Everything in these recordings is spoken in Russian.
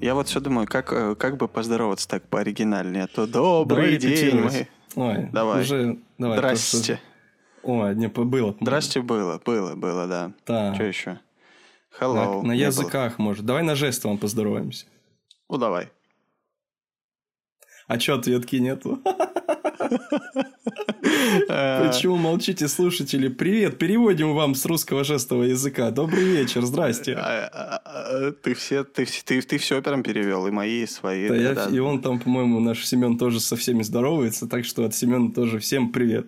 Я вот все думаю, как, э, как бы поздороваться так по-оригинальнее. А то добрый Давай день. Мы... Ой, Давай. Уже, давай, Здрасте. просто- Ой, не, было. Здрасте было, было, было, да. Да. Что еще? На, Hello. на Не было. языках, может. Давай на жестовом поздороваемся. Ну, давай. А чё, ответки нету? Почему молчите, слушатели? Привет, переводим вам с русского жестового языка. Добрый вечер, здрасте. а, а, а, Ты все, ты, ты, ты все прям перевел, и мои, и свои. Да, я- да. и он там, по-моему, наш Семен тоже со всеми здоровается, так что от Семена тоже всем привет.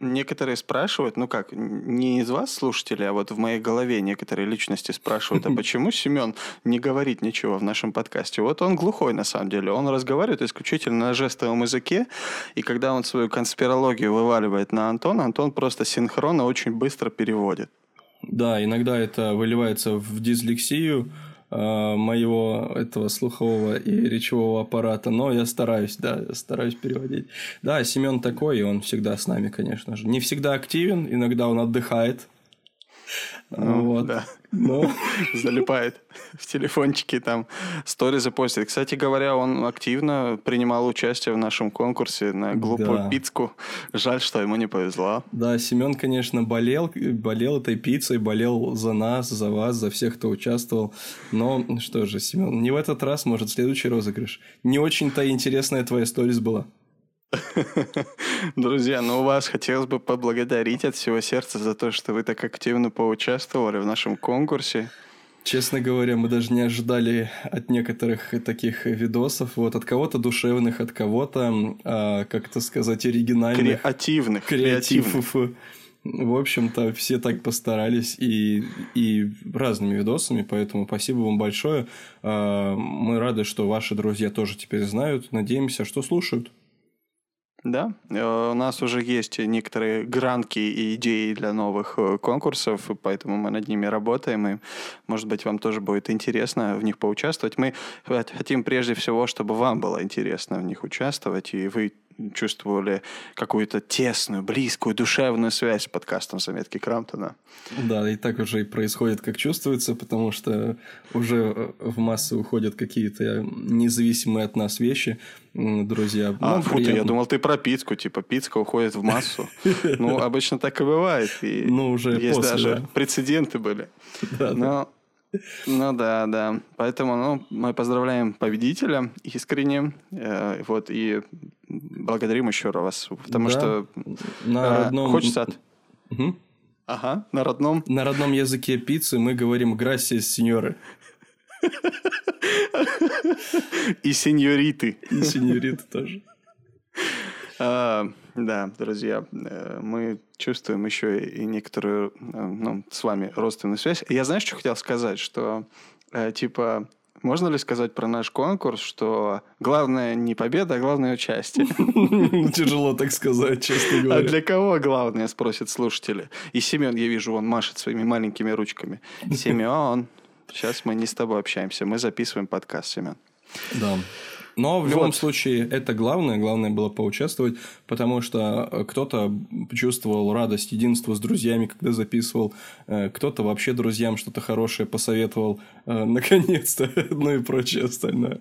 Некоторые спрашивают, ну как, не из вас, слушатели, а вот в моей голове некоторые личности спрашивают, а почему Семен не говорит ничего в нашем подкасте? Вот он глухой на самом деле, он разговаривает исключительно на жестовом языке, и когда он свою конспирологию вываливает на Антона, Антон просто синхронно очень быстро переводит. Да, иногда это выливается в дислексию моего этого слухового и речевого аппарата, но я стараюсь, да, я стараюсь переводить. Да, Семен такой, и он всегда с нами, конечно же. Не всегда активен, иногда он отдыхает. Ну, вот. да. Но залипает в телефончике, там сторизы постит. Кстати говоря, он активно принимал участие в нашем конкурсе на глупую Да. пиццу. Жаль, что ему не повезло. Да, Семен, конечно, болел, болел этой пиццей, болел за нас, за вас, за всех, кто участвовал. Но что же, Семен, не в этот раз, может, следующий розыгрыш. Не очень-то интересная твоя сторис была. Друзья, ну вас хотелось бы поблагодарить от всего сердца за то, что вы так активно поучаствовали в нашем конкурсе. Честно говоря, мы даже не ожидали от некоторых таких видосов, вот от кого-то душевных, от кого-то, а, как это сказать, оригинальных. Креативных. креативных. креативов. В общем-то, все так постарались и, и разными видосами, поэтому спасибо вам большое. А, Мы рады, что ваши друзья тоже теперь знают. Надеемся, что слушают. Да, э, у нас уже есть некоторые гранки и идеи для новых э, конкурсов, поэтому мы над ними работаем, и, может быть, вам тоже будет интересно в них поучаствовать. Мы хот- хотим прежде всего, чтобы вам было интересно в них участвовать, и вы чувствовали какую-то тесную, близкую, душевную связь с подкастом «Заметки Крамптона». Да, и так уже и происходит, как чувствуется, потому что уже в массы уходят какие-то независимые от нас вещи, друзья. А, Нам фу ты, я думал, ты про пиццу, типа пицка уходит в массу. Ну, обычно так и бывает. И Ну, уже есть после, даже да. прецеденты были. Да, да. Ну, да, да. Поэтому ну, мы поздравляем победителя искренне. э, вот, и благодарим еще раз. Потому Да. что На э, родном... хочется... от- Мгм. Ага, на родном. На родном языке пиццы мы говорим «грасия, сеньоры». И сеньориты. И сеньориты тоже. А, да, друзья, э, мы чувствуем еще и некоторую, э, ну, с вами родственную связь. Я знаешь, что хотел сказать? Что, э, типа, можно ли сказать про наш конкурс, что главное не победа, а главное участие? Тяжело так сказать, честно А говоря. для кого главное, спросят слушатели. И Семен, я вижу, он машет своими маленькими ручками. Семен, сейчас мы не с тобой общаемся, мы записываем подкаст, Семен. Да. Но в любом Вот. случае это главное. Главное было поучаствовать, потому что э, кто-то чувствовал радость, единство с друзьями, когда записывал. э, Кто-то вообще друзьям что-то хорошее посоветовал. э, Наконец-то. Ну и прочее остальное.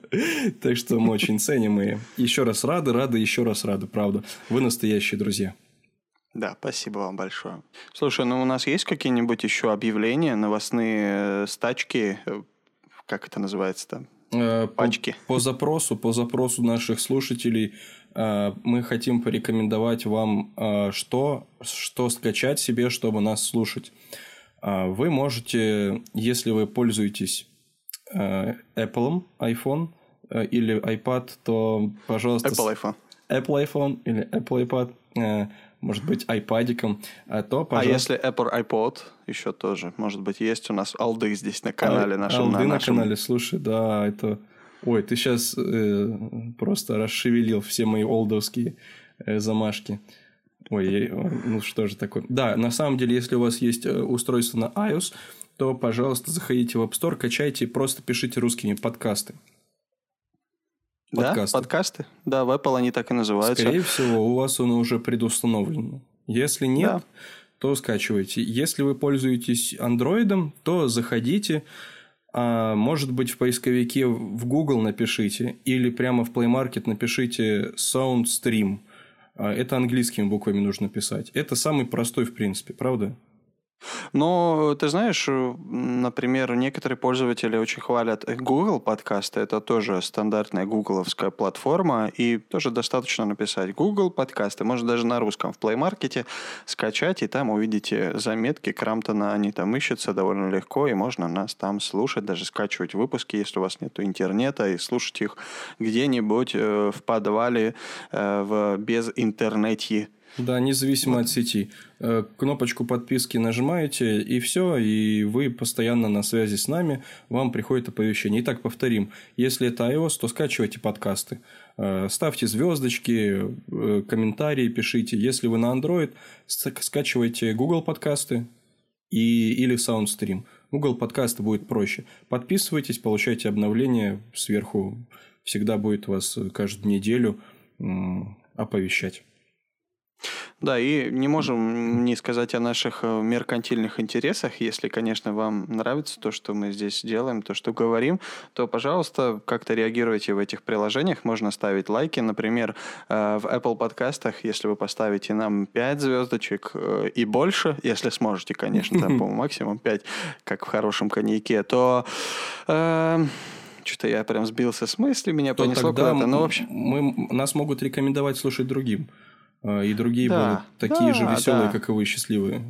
Так что мы очень ценим и еще раз рады, рады, еще раз рады, правда. Вы настоящие друзья. Да, спасибо вам большое. Слушай, ну у нас есть какие-нибудь еще объявления, новостные стачки, как это называется там? Э, по- Пачки. По, запросу, по запросу наших слушателей э, мы хотим порекомендовать вам, э, что, что скачать себе, чтобы нас слушать. Вы можете, если вы пользуетесь Apple, iPhone или iPad, то, пожалуйста, Apple iPhone. Apple iPhone или Apple iPad, может быть, iPadиком, а то, А пожалуйста... если Apple iPod еще тоже, может быть, есть у нас алды здесь на канале А, нашем. Алды на, нашем- канале, слушай, да, это... Ой, ты сейчас просто расшевелил все мои олдовские э, замашки. Ой, ну что же такое. Да, на самом деле, если у вас есть э, устройство на iOS, то, пожалуйста, заходите в App Store, качайте и просто пишите русскими подкасты. Подкасты. Да, подкасты. Да, в Apple они так и называются. Скорее всего, у вас он уже предустановлен. Если нет, да. то скачивайте. Если вы пользуетесь Android, то заходите, а, может быть, в поисковике в Google напишите или прямо в Play Market напишите SoundStream. А, это английскими буквами нужно писать. Это самый простой, в принципе, правда? Но ты знаешь, э, например, некоторые пользователи очень хвалят Google подкасты. Это тоже стандартная гугловская платформа. И тоже достаточно написать Google подкасты. Может даже на русском в Play Market скачать. И там увидите заметки Крамтона. Они там ищутся довольно легко. И можно нас там слушать, даже скачивать выпуски, если у вас нет интернета. И слушать их где-нибудь э, в подвале э, в без интернете да, независимо от сети. Э, кнопочку подписки нажимаете, и все, и вы постоянно на связи с нами, вам приходит оповещение. Итак, повторим. Если это iOS, то скачивайте подкасты. Э, ставьте звездочки, э, комментарии пишите. Если вы на Android, скачивайте Google подкасты и, или SoundStream. Google подкасты будет проще. Подписывайтесь, получайте обновления сверху. Всегда будет вас каждую неделю оповещать. Да, и не можем не сказать о наших э, меркантильных интересах. Если, конечно, вам нравится то, что мы здесь делаем, то, что говорим, то, пожалуйста, как-то реагируйте в этих приложениях. Можно ставить лайки. Например, э, в Apple подкастах, если вы поставите нам 5 звездочек э, и больше, если сможете, конечно, там, по-моему, максимум 5, как в хорошем коньяке, то... Э, что-то я прям сбился с мысли, меня то понесло куда-то. Ну, в общем... мы, нас могут рекомендовать слушать другим. А, и другие да, будут такие да, же веселые, да. как и вы, счастливые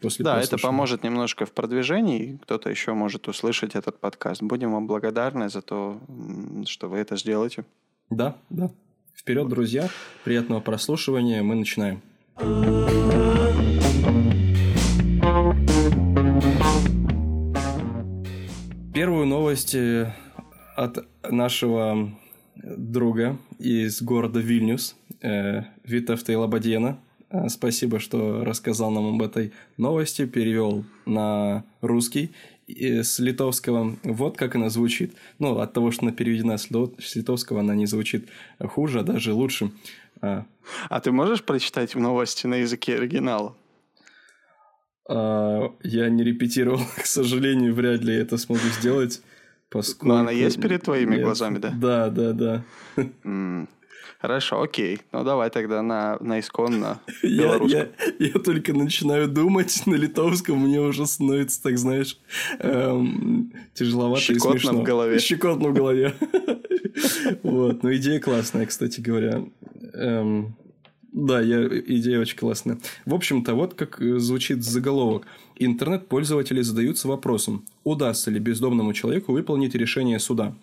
после Да, это поможет немножко в продвижении, кто-то еще может услышать этот подкаст. Будем вам благодарны за то, что вы это сделаете. Да, да. Вперед, друзья. Приятного прослушивания. Мы начинаем. Первую новость э, от нашего друга из города Вильнюс, э, Витовта Лободена. Э, спасибо, что рассказал нам об этой новости, перевел на русский с литовского. Вот как она звучит. Ну, от того, что она переведена с литовского, она не звучит хуже, а даже лучше. А, а ты можешь прочитать новости на языке оригинала? А, я не репетировал, к сожалению, вряд ли это смогу сделать. Поскольку... Но она есть перед твоими Нет. глазами, да? Да, да, да. Хорошо, окей. Ну давай тогда на, на исконно белорусском. Я, я, я только начинаю думать на литовском, мне уже становится, так знаешь, эм, тяжеловато Щекотно и смешно. в голове. Щекотно в голове. Вот, ну идея классная, кстати говоря. Эм, да, я, идея очень классная. В общем-то, вот как э, звучит заголовок. Интернет-пользователи задаются вопросом, удастся ли бездомному человеку выполнить решение суда.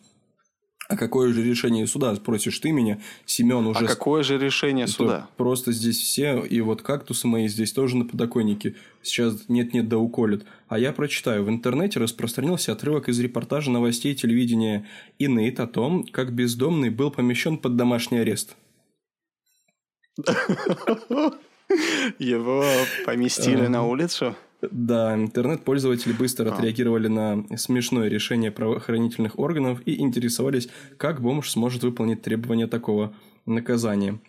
А какое же решение суда, спросишь ты меня, Семен уже... А какое же решение суда? Просто здесь все, и вот кактусы мои здесь тоже на подоконнике. Сейчас нет-нет да уколют. А я прочитаю. В интернете распространился отрывок из репортажа новостей телевидения Инейт о том, как бездомный был помещен под домашний арест. Его поместили на улицу? Да, интернет-пользователи быстро а. отреагировали на смешное решение правоохранительных органов и интересовались, как бомж сможет выполнить требования такого наказания.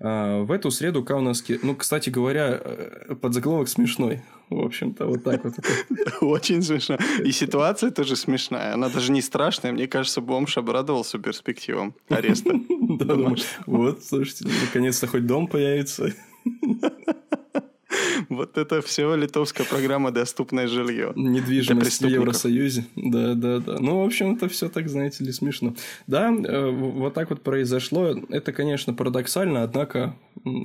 А, в эту среду Каунаски... Ну, кстати говоря, э, подзаголовок смешной. В общем-то, вот так вот. Очень смешно. И ситуация тоже смешная. Она даже не страшная. Мне кажется, бомж обрадовался перспективам ареста. Вот, слушайте, наконец-то хоть дом появится. Вот это все литовская программа «Доступное жилье». Недвижимость в Евросоюзе. Да, да, да. Ну, в общем, это все так, знаете ли, смешно. Да, э, вот так вот произошло. Это, конечно, парадоксально, однако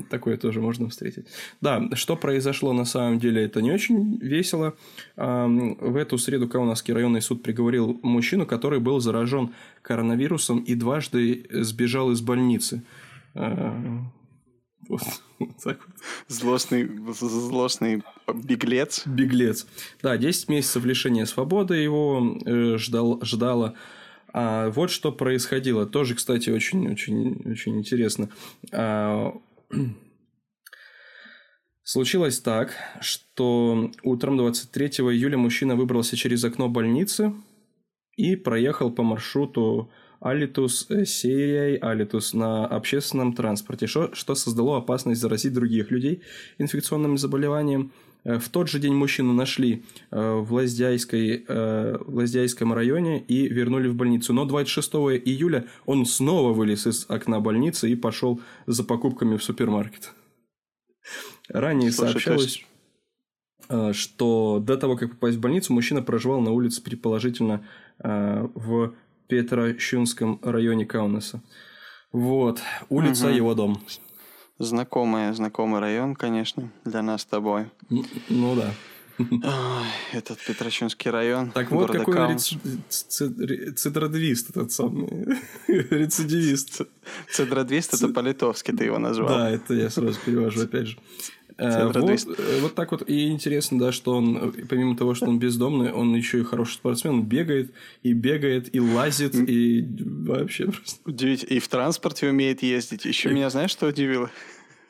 такое тоже можно встретить. Да, что произошло на самом деле, это не очень весело. В эту среду Каунасский районный суд приговорил мужчину, который был заражен коронавирусом и дважды сбежал из больницы. Э, вот, вот так вот. Злостный, злостный беглец. Беглец. Да, 10 месяцев лишения свободы его э, ждал, ждало. А вот что происходило. Тоже, кстати, очень-очень очень интересно. А, случилось так, что утром 23 июля мужчина выбрался через окно больницы и проехал по маршруту алитус серией, алитус на общественном транспорте, что, что создало опасность заразить других людей инфекционным заболеванием. Э, в тот же день мужчину нашли э, в, Лаздяйской, э, в Лаздяйском районе и вернули в больницу. Но 26 июля он снова вылез из окна больницы и пошел за покупками в супермаркет. Ранее Слушай, сообщалось, есть... что до того, как попасть в больницу, мужчина проживал на улице, предположительно, в Петрощунском районе Каунаса. Вот, улица угу. его дом. Знакомый, знакомый район, конечно, для нас с тобой. Ну да. Этот Петрощунский район. Так вот, какой цитродвист этот самый рецидивист. Цитродвист это по-литовски ты его назвал. Да, это я сразу перевожу опять же. Э, вот, э, вот так вот. И интересно, да, что он, помимо того, что он бездомный, он еще и хороший спортсмен. Он бегает, и бегает, и лазит, и вообще просто... Удивительно. И в транспорте умеет ездить. Еще меня знаешь, что удивило?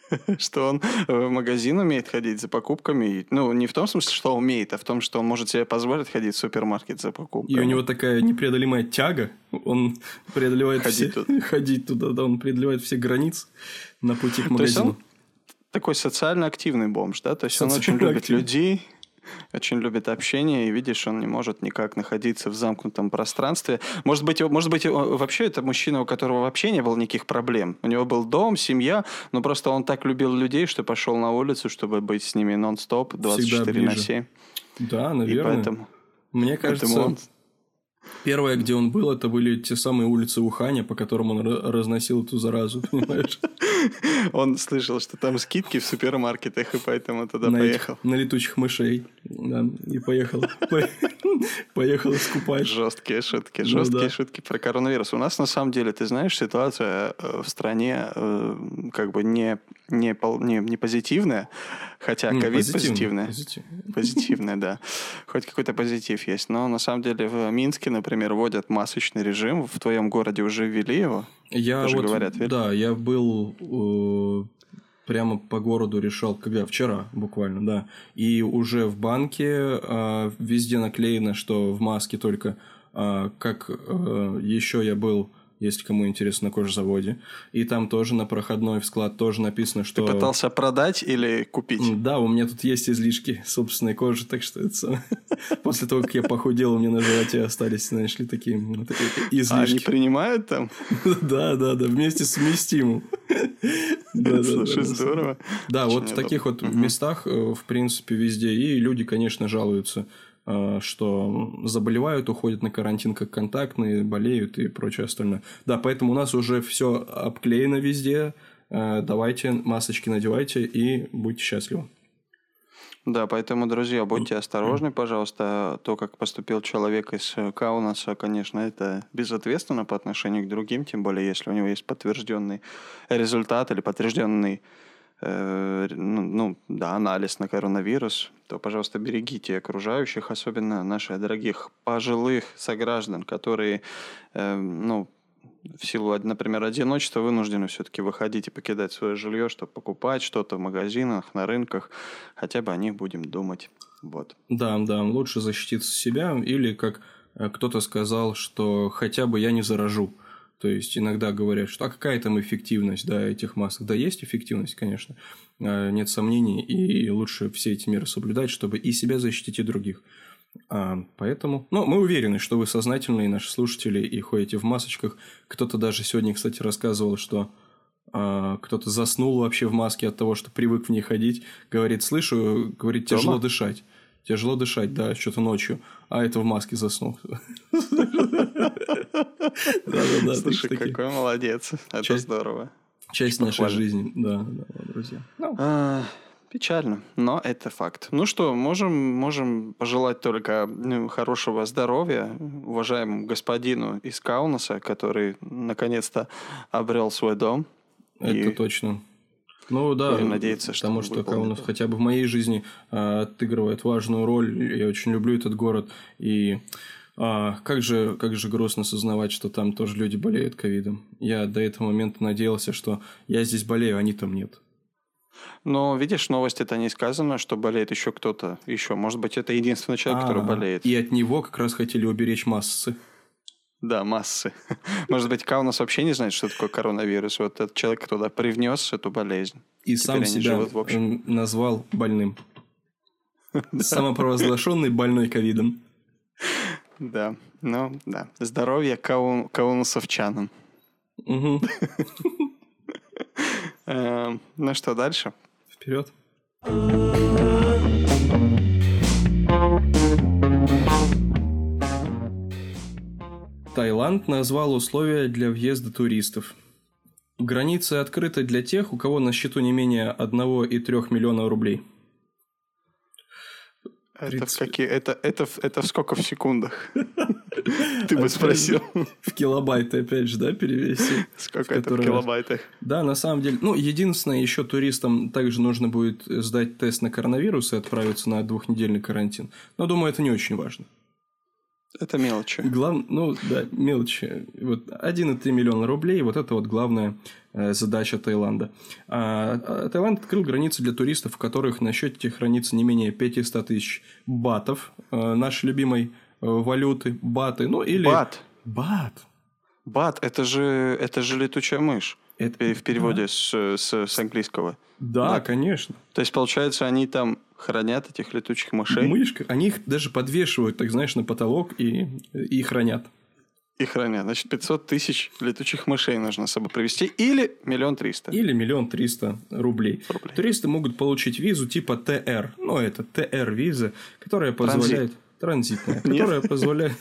что он в магазин умеет ходить за покупками. Ну, не в том смысле, что умеет, а в том, что он может себе позволить ходить в супермаркет за покупками. И у него такая непреодолимая тяга. Он преодолевает ходить все... Туда. Ходить туда, да, он преодолевает все границы на пути к магазину такой социально активный бомж, да? То есть он очень любит активный. людей, очень любит общение, и видишь, он не может никак находиться в замкнутом пространстве. Может быть, может быть, вообще это мужчина, у которого вообще не было никаких проблем. У него был дом, семья, но просто он так любил людей, что пошел на улицу, чтобы быть с ними нон-стоп 24 на 7. Да, наверное. И поэтому, Мне кажется, поэтому он Первое, где он был, это были те самые улицы Уханя, по которым он разносил эту заразу, понимаешь? Он слышал, что там скидки в супермаркетах, и поэтому туда на поехал. Этих, на летучих мышей, да, и поехал. Поехал искупать. Жесткие шутки, ну жесткие шутки про коронавирус. У нас, на самом деле, ты знаешь, ситуация э, в стране э, как бы не, не, не, не позитивная, хотя ковид позитивная. Позитивная, да. Хоть какой-то позитив есть. Но, на самом деле, в Минске, например, вводят масочный режим. В твоем городе уже ввели его? Я Тоже вот, говорят, верно? Да, я был э, прямо по городу решал, когда вчера буквально, да. И уже в банке э, везде наклеено, что в маске только. Э, как э, еще я был если кому интересно, на кожзаводе. И там тоже на проходной в склад тоже написано, что... Ты пытался продать или купить? Да, у меня тут есть излишки собственной кожи, так что это... После того, как я похудел, у меня на животе остались, знаешь ли, такие излишки. А они принимают там? Да, да, да, вместе с вместимым. Слушай, здорово. Да, вот в таких вот местах, э, в принципе, везде. И люди, конечно, жалуются что заболевают, уходят на карантин как контактные, болеют и прочее остальное. Да, поэтому у нас уже все обклеено везде. Э, давайте масочки надевайте и будьте счастливы. Да, поэтому, друзья, будьте осторожны, пожалуйста. То, как поступил человек из Каунаса, конечно, это безответственно по отношению к другим, тем более, если у него есть подтвержденный результат или подтвержденный Э, ну, ну, да, анализ на коронавирус, то, пожалуйста, берегите окружающих, особенно наших дорогих пожилых сограждан, которые, э, ну, в силу, например, одиночества вынуждены все-таки выходить и покидать свое жилье, чтобы покупать что-то в магазинах, на рынках. Хотя бы о них будем думать. Вот. Да, да, лучше защититься себя или, как э, кто-то сказал, что хотя бы я не заражу. То есть иногда говорят, что а какая там эффективность да, этих масок? Да, есть эффективность, конечно, а, нет сомнений, и лучше все эти меры соблюдать, чтобы и себя защитить, и других. А, поэтому, ну, мы уверены, что вы сознательные наши слушатели и ходите в масочках. Кто-то даже сегодня, кстати, рассказывал, что а, кто-то заснул вообще в маске от того, что привык в ней ходить. Говорит, слышу, говорит, тяжело Дома? дышать. Тяжело дышать, да, что-то ночью. А это в маске заснул. Да-да-да. Слушай, какой молодец. Это здорово. Часть нашей жизни, да, друзья. Ну. А, печально, но это факт. Ну что, можем, можем пожелать только ну, хорошего здоровья уважаемому господину из Каунаса, который наконец-то обрел свой дом. Это точно. Ну да, Будем надеяться, что потому что Каунас хотя бы в моей жизни э, отыгрывает важную роль. Я очень люблю этот город. И а, как, же, как же грустно сознавать, что там тоже люди болеют ковидом. Я до этого момента надеялся, что я здесь болею, а они там нет. Но видишь, новость это не сказано, что болеет еще кто-то еще. Может быть, это единственный человек, а, который болеет. И от него как раз хотели уберечь массы. Да, массы. Может быть, Каунас вообще не знает, что такое коронавирус. Вот этот человек туда привнес эту болезнь. И Теперь сам себя живут, в общем. назвал больным. Самопровозглашенный больной ковидом. Да, ну да. Здоровье каун, каунасовчанам. Угу. Ну что, дальше? Вперед. Таиланд назвал условия для въезда туристов. Границы открыты для тех, у кого на счету не менее 1,3 миллиона рублей. Это, в какие, это, это, это в сколько в секундах? Ты бы спросил. В килобайты, опять же, да, перевесил? Сколько это в килобайтах? Да, на самом деле. Ну, единственное, еще туристам также нужно будет сдать тест на коронавирус и отправиться на двухнедельный карантин. Но, думаю, это не очень важно. Это мелочи. Глав... Ну, да, мелочи. Вот 1,3 миллиона рублей, вот это вот главная э, задача Таиланда. А, а, Таиланд открыл границы для туристов, в которых на счете хранится не менее 500 тысяч батов, э, нашей любимой э, валюты, баты, ну или... Бат. Бат. Бат, это же, это же летучая мышь. Это... В переводе да. с, с, с английского. Да, да, конечно. То есть, получается, они там хранят этих летучих мышей? Мышка. Они их даже подвешивают, так знаешь, на потолок и, и хранят. И хранят. Значит, 500 тысяч летучих мышей нужно с собой привезти. Или миллион триста. Или миллион триста рублей. рублей. Туристы могут получить визу типа ТР. Ну, это ТР-виза, которая позволяет... Транзит. Транзитная. Которая позволяет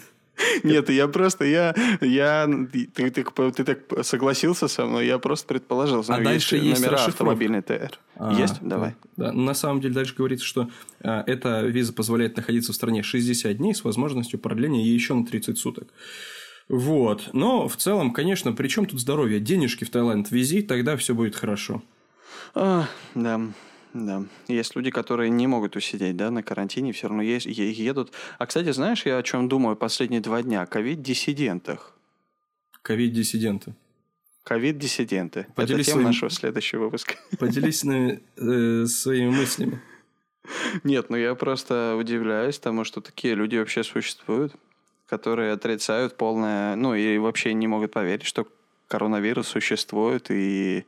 нет, я просто, я, я, ты, ты, ты так согласился со мной, я просто предположил. А дальше есть номера автомобильный ТР. А, есть? Давай. Да, на самом деле дальше говорится, что а, эта виза позволяет находиться в стране 60 дней с возможностью продления еще на 30 суток. Вот. Но в целом, конечно, при чем тут здоровье? Денежки в Таиланд вези, тогда все будет хорошо. А, да. Да. Есть люди, которые не могут усидеть, да, на карантине, все равно есть, едут. А, кстати, знаешь, я о чем думаю последние два дня? О ковид-диссидентах. Ковид-диссиденты. Ковид-диссиденты. Это тема своим... нашего следующего выпуска. Поделись нами, э, своими мыслями. Нет, ну я просто удивляюсь тому, что такие люди вообще существуют, которые отрицают полное... Ну и вообще не могут поверить, что коронавирус существует, и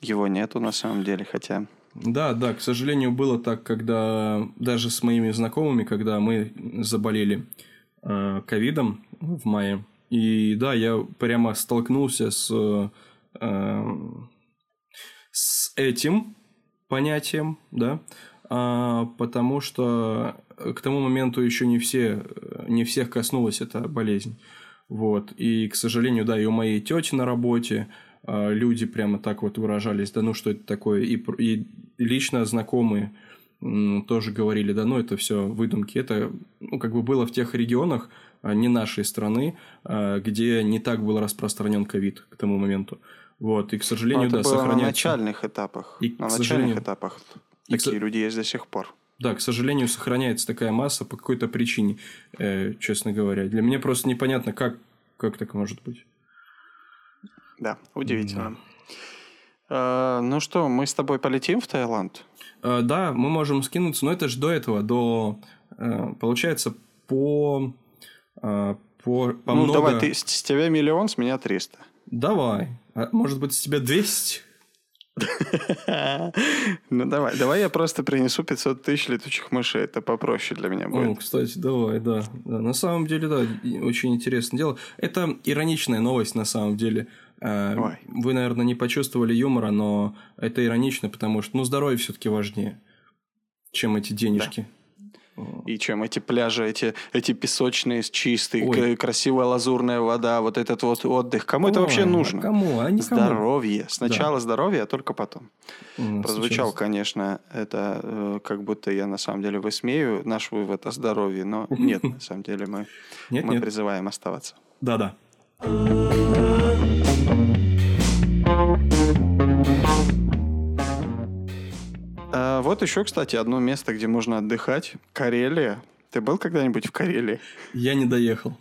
его нету на самом деле, хотя... Да, да, к сожалению, было так, когда даже с моими знакомыми, когда мы заболели э, ковидом в мае. И да, я прямо столкнулся с, э, с этим понятием, да, э, потому что к тому моменту еще не все, не всех коснулась эта болезнь. Вот. И, к сожалению, да, и у моей тети на работе, а, люди прямо так вот выражались, да ну что это такое, и, и лично знакомые тоже говорили, да ну это все выдумки, это ну, как бы было в тех регионах а, не нашей страны, а, где не так был распространен ковид к тому моменту. Вот, и, к сожалению, это да, было сохраняется... на начальных этапах. И, на начальных этапах такие к... люди есть до сих пор. Да, к сожалению, сохраняется такая масса по какой-то причине, э, честно говоря. Для меня просто непонятно, как, как так может быть. Да, удивительно. Да. А, ну что, мы с тобой полетим в Таиланд? А, да, мы можем скинуться, но это же до этого, до... А, получается, по... А, по, по ну, много... давай, ты, с, с тебя миллион, с меня 300. Давай. А, может быть, с тебя 200? Ну, давай. Давай я просто принесу 500 тысяч летучих мышей. Это попроще для меня будет. О, кстати, давай, да. да. На самом деле, да, очень интересное дело. Это ироничная новость, на самом деле. Э, Ой. Вы, наверное, не почувствовали юмора, но это иронично, потому что, ну, здоровье все-таки важнее, чем эти денежки. Да. И чем эти пляжи, эти, эти песочные, чистые, красивая лазурная вода, вот этот вот отдых. Кому Ой, это вообще нужно? А кому? А Здоровье. Сначала да. здоровье, а только потом. Mm, Прозвучал, сейчас. конечно, это э, как будто я на самом деле высмею наш вывод о здоровье, но нет, на самом деле мы, нет, мы нет. призываем оставаться. Да-да. Вот еще, кстати, одно место, где можно отдыхать. Карелия. Ты был когда-нибудь в Карелии? Я не доехал.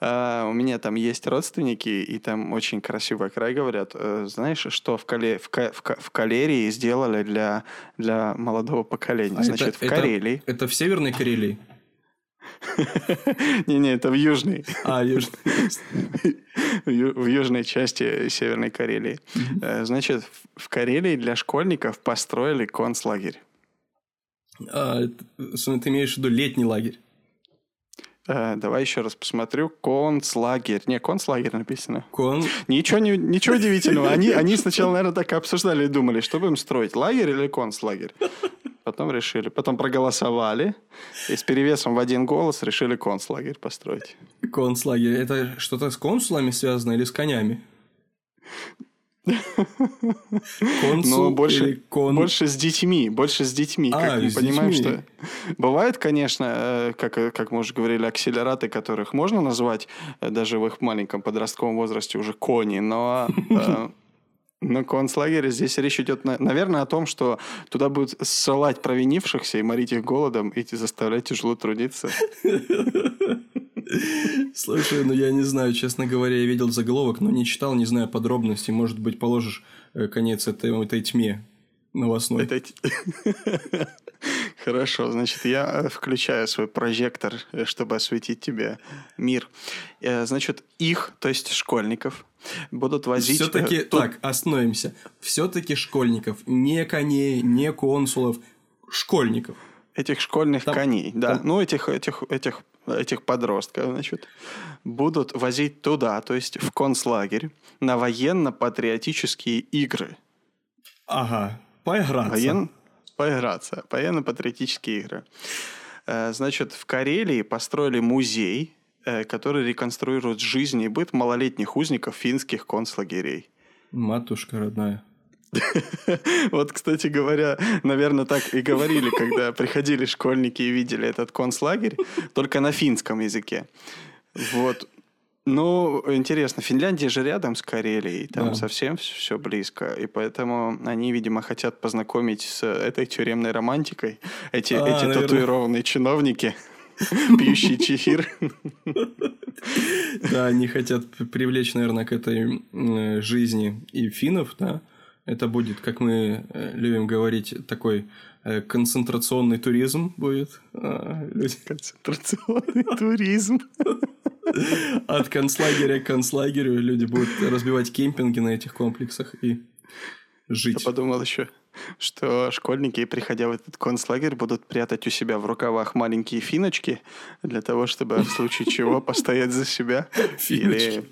А, у меня там есть родственники, и там очень красивый край, говорят. Э, знаешь, что в, Кале, в, в, в Калерии сделали для, для молодого поколения? А Значит, это, в Карелии... Это, это в Северной Карелии? Не-не, это в южной. А, южный. В южной части Северной Карелии. Э, значит, в Карелии для школьников построили концлагерь. А, ты имеешь в виду летний лагерь? Э, давай еще раз посмотрю. Концлагерь. Не, концлагерь написано. Кон... Ничего, не, ничего удивительного. Они, они сначала, наверное, так и обсуждали и думали, что будем строить, лагерь или концлагерь. Потом решили. Потом проголосовали. И с перевесом в один голос решили концлагерь построить. Концлагерь. Это что-то с консулами связано или с конями? Консул ну, больше, кон... больше с детьми, больше с детьми. А, как мы понимаем, детьми. что бывает, конечно, э, как, как мы уже говорили, акселераты, которых можно назвать э, даже в их маленьком подростковом возрасте уже кони, но на концлагере здесь речь идет, наверное, о том, что туда будут ссылать провинившихся и морить их голодом и заставлять тяжело трудиться. Слушай, ну я не знаю, честно говоря, я видел заголовок, но не читал, не знаю подробностей. Может быть, положишь э, конец этой, этой тьме новостной. Это... Хорошо, значит, я э, включаю свой прожектор, э, чтобы осветить тебе мир. Значит, их, то есть школьников, будут возить... Все-таки, тут... так, остановимся. Все-таки школьников, не коней, не консулов, школьников. Этих школьных там, коней, да. Там... Ну, этих, этих, этих этих подростков, значит, будут возить туда, то есть в концлагерь, на военно-патриотические игры. Ага, поиграться. Воен... Поиграться, военно-патриотические игры. Э, значит, в Карелии построили музей, э, который реконструирует жизнь и быт малолетних узников финских концлагерей. Матушка родная. Вот, кстати говоря, наверное, так и говорили, когда приходили школьники и видели этот концлагерь, только на финском языке. Вот. Ну, интересно, Финляндия же рядом с Карелией, там да. совсем все близко, и поэтому они, видимо, хотят познакомить с этой тюремной романтикой эти, а, эти татуированные чиновники, пьющие чефир. Да, они хотят привлечь, наверное, к этой жизни и финнов, да, это будет, как мы э, любим говорить, такой э, концентрационный туризм будет. А, концентрационный туризм. От концлагеря к концлагерю люди будут разбивать кемпинги на этих комплексах и жить. Я подумал еще, что школьники, приходя в этот концлагерь, будут прятать у себя в рукавах маленькие финочки для того, чтобы в случае чего постоять за себя. Или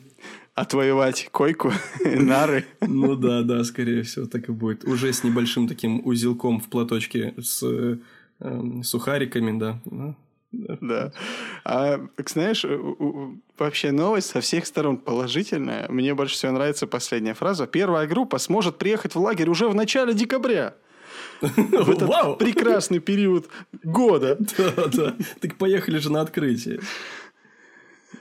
отвоевать койку, нары. Ну да, да, скорее всего, так и будет. Уже с небольшим таким узелком в платочке с э, сухариками, да. Да. А, знаешь, вообще новость со всех сторон положительная. Мне больше всего нравится последняя фраза. Первая группа сможет приехать в лагерь уже в начале декабря. В этот Вау! прекрасный период года. Да, да. Так поехали же на открытие.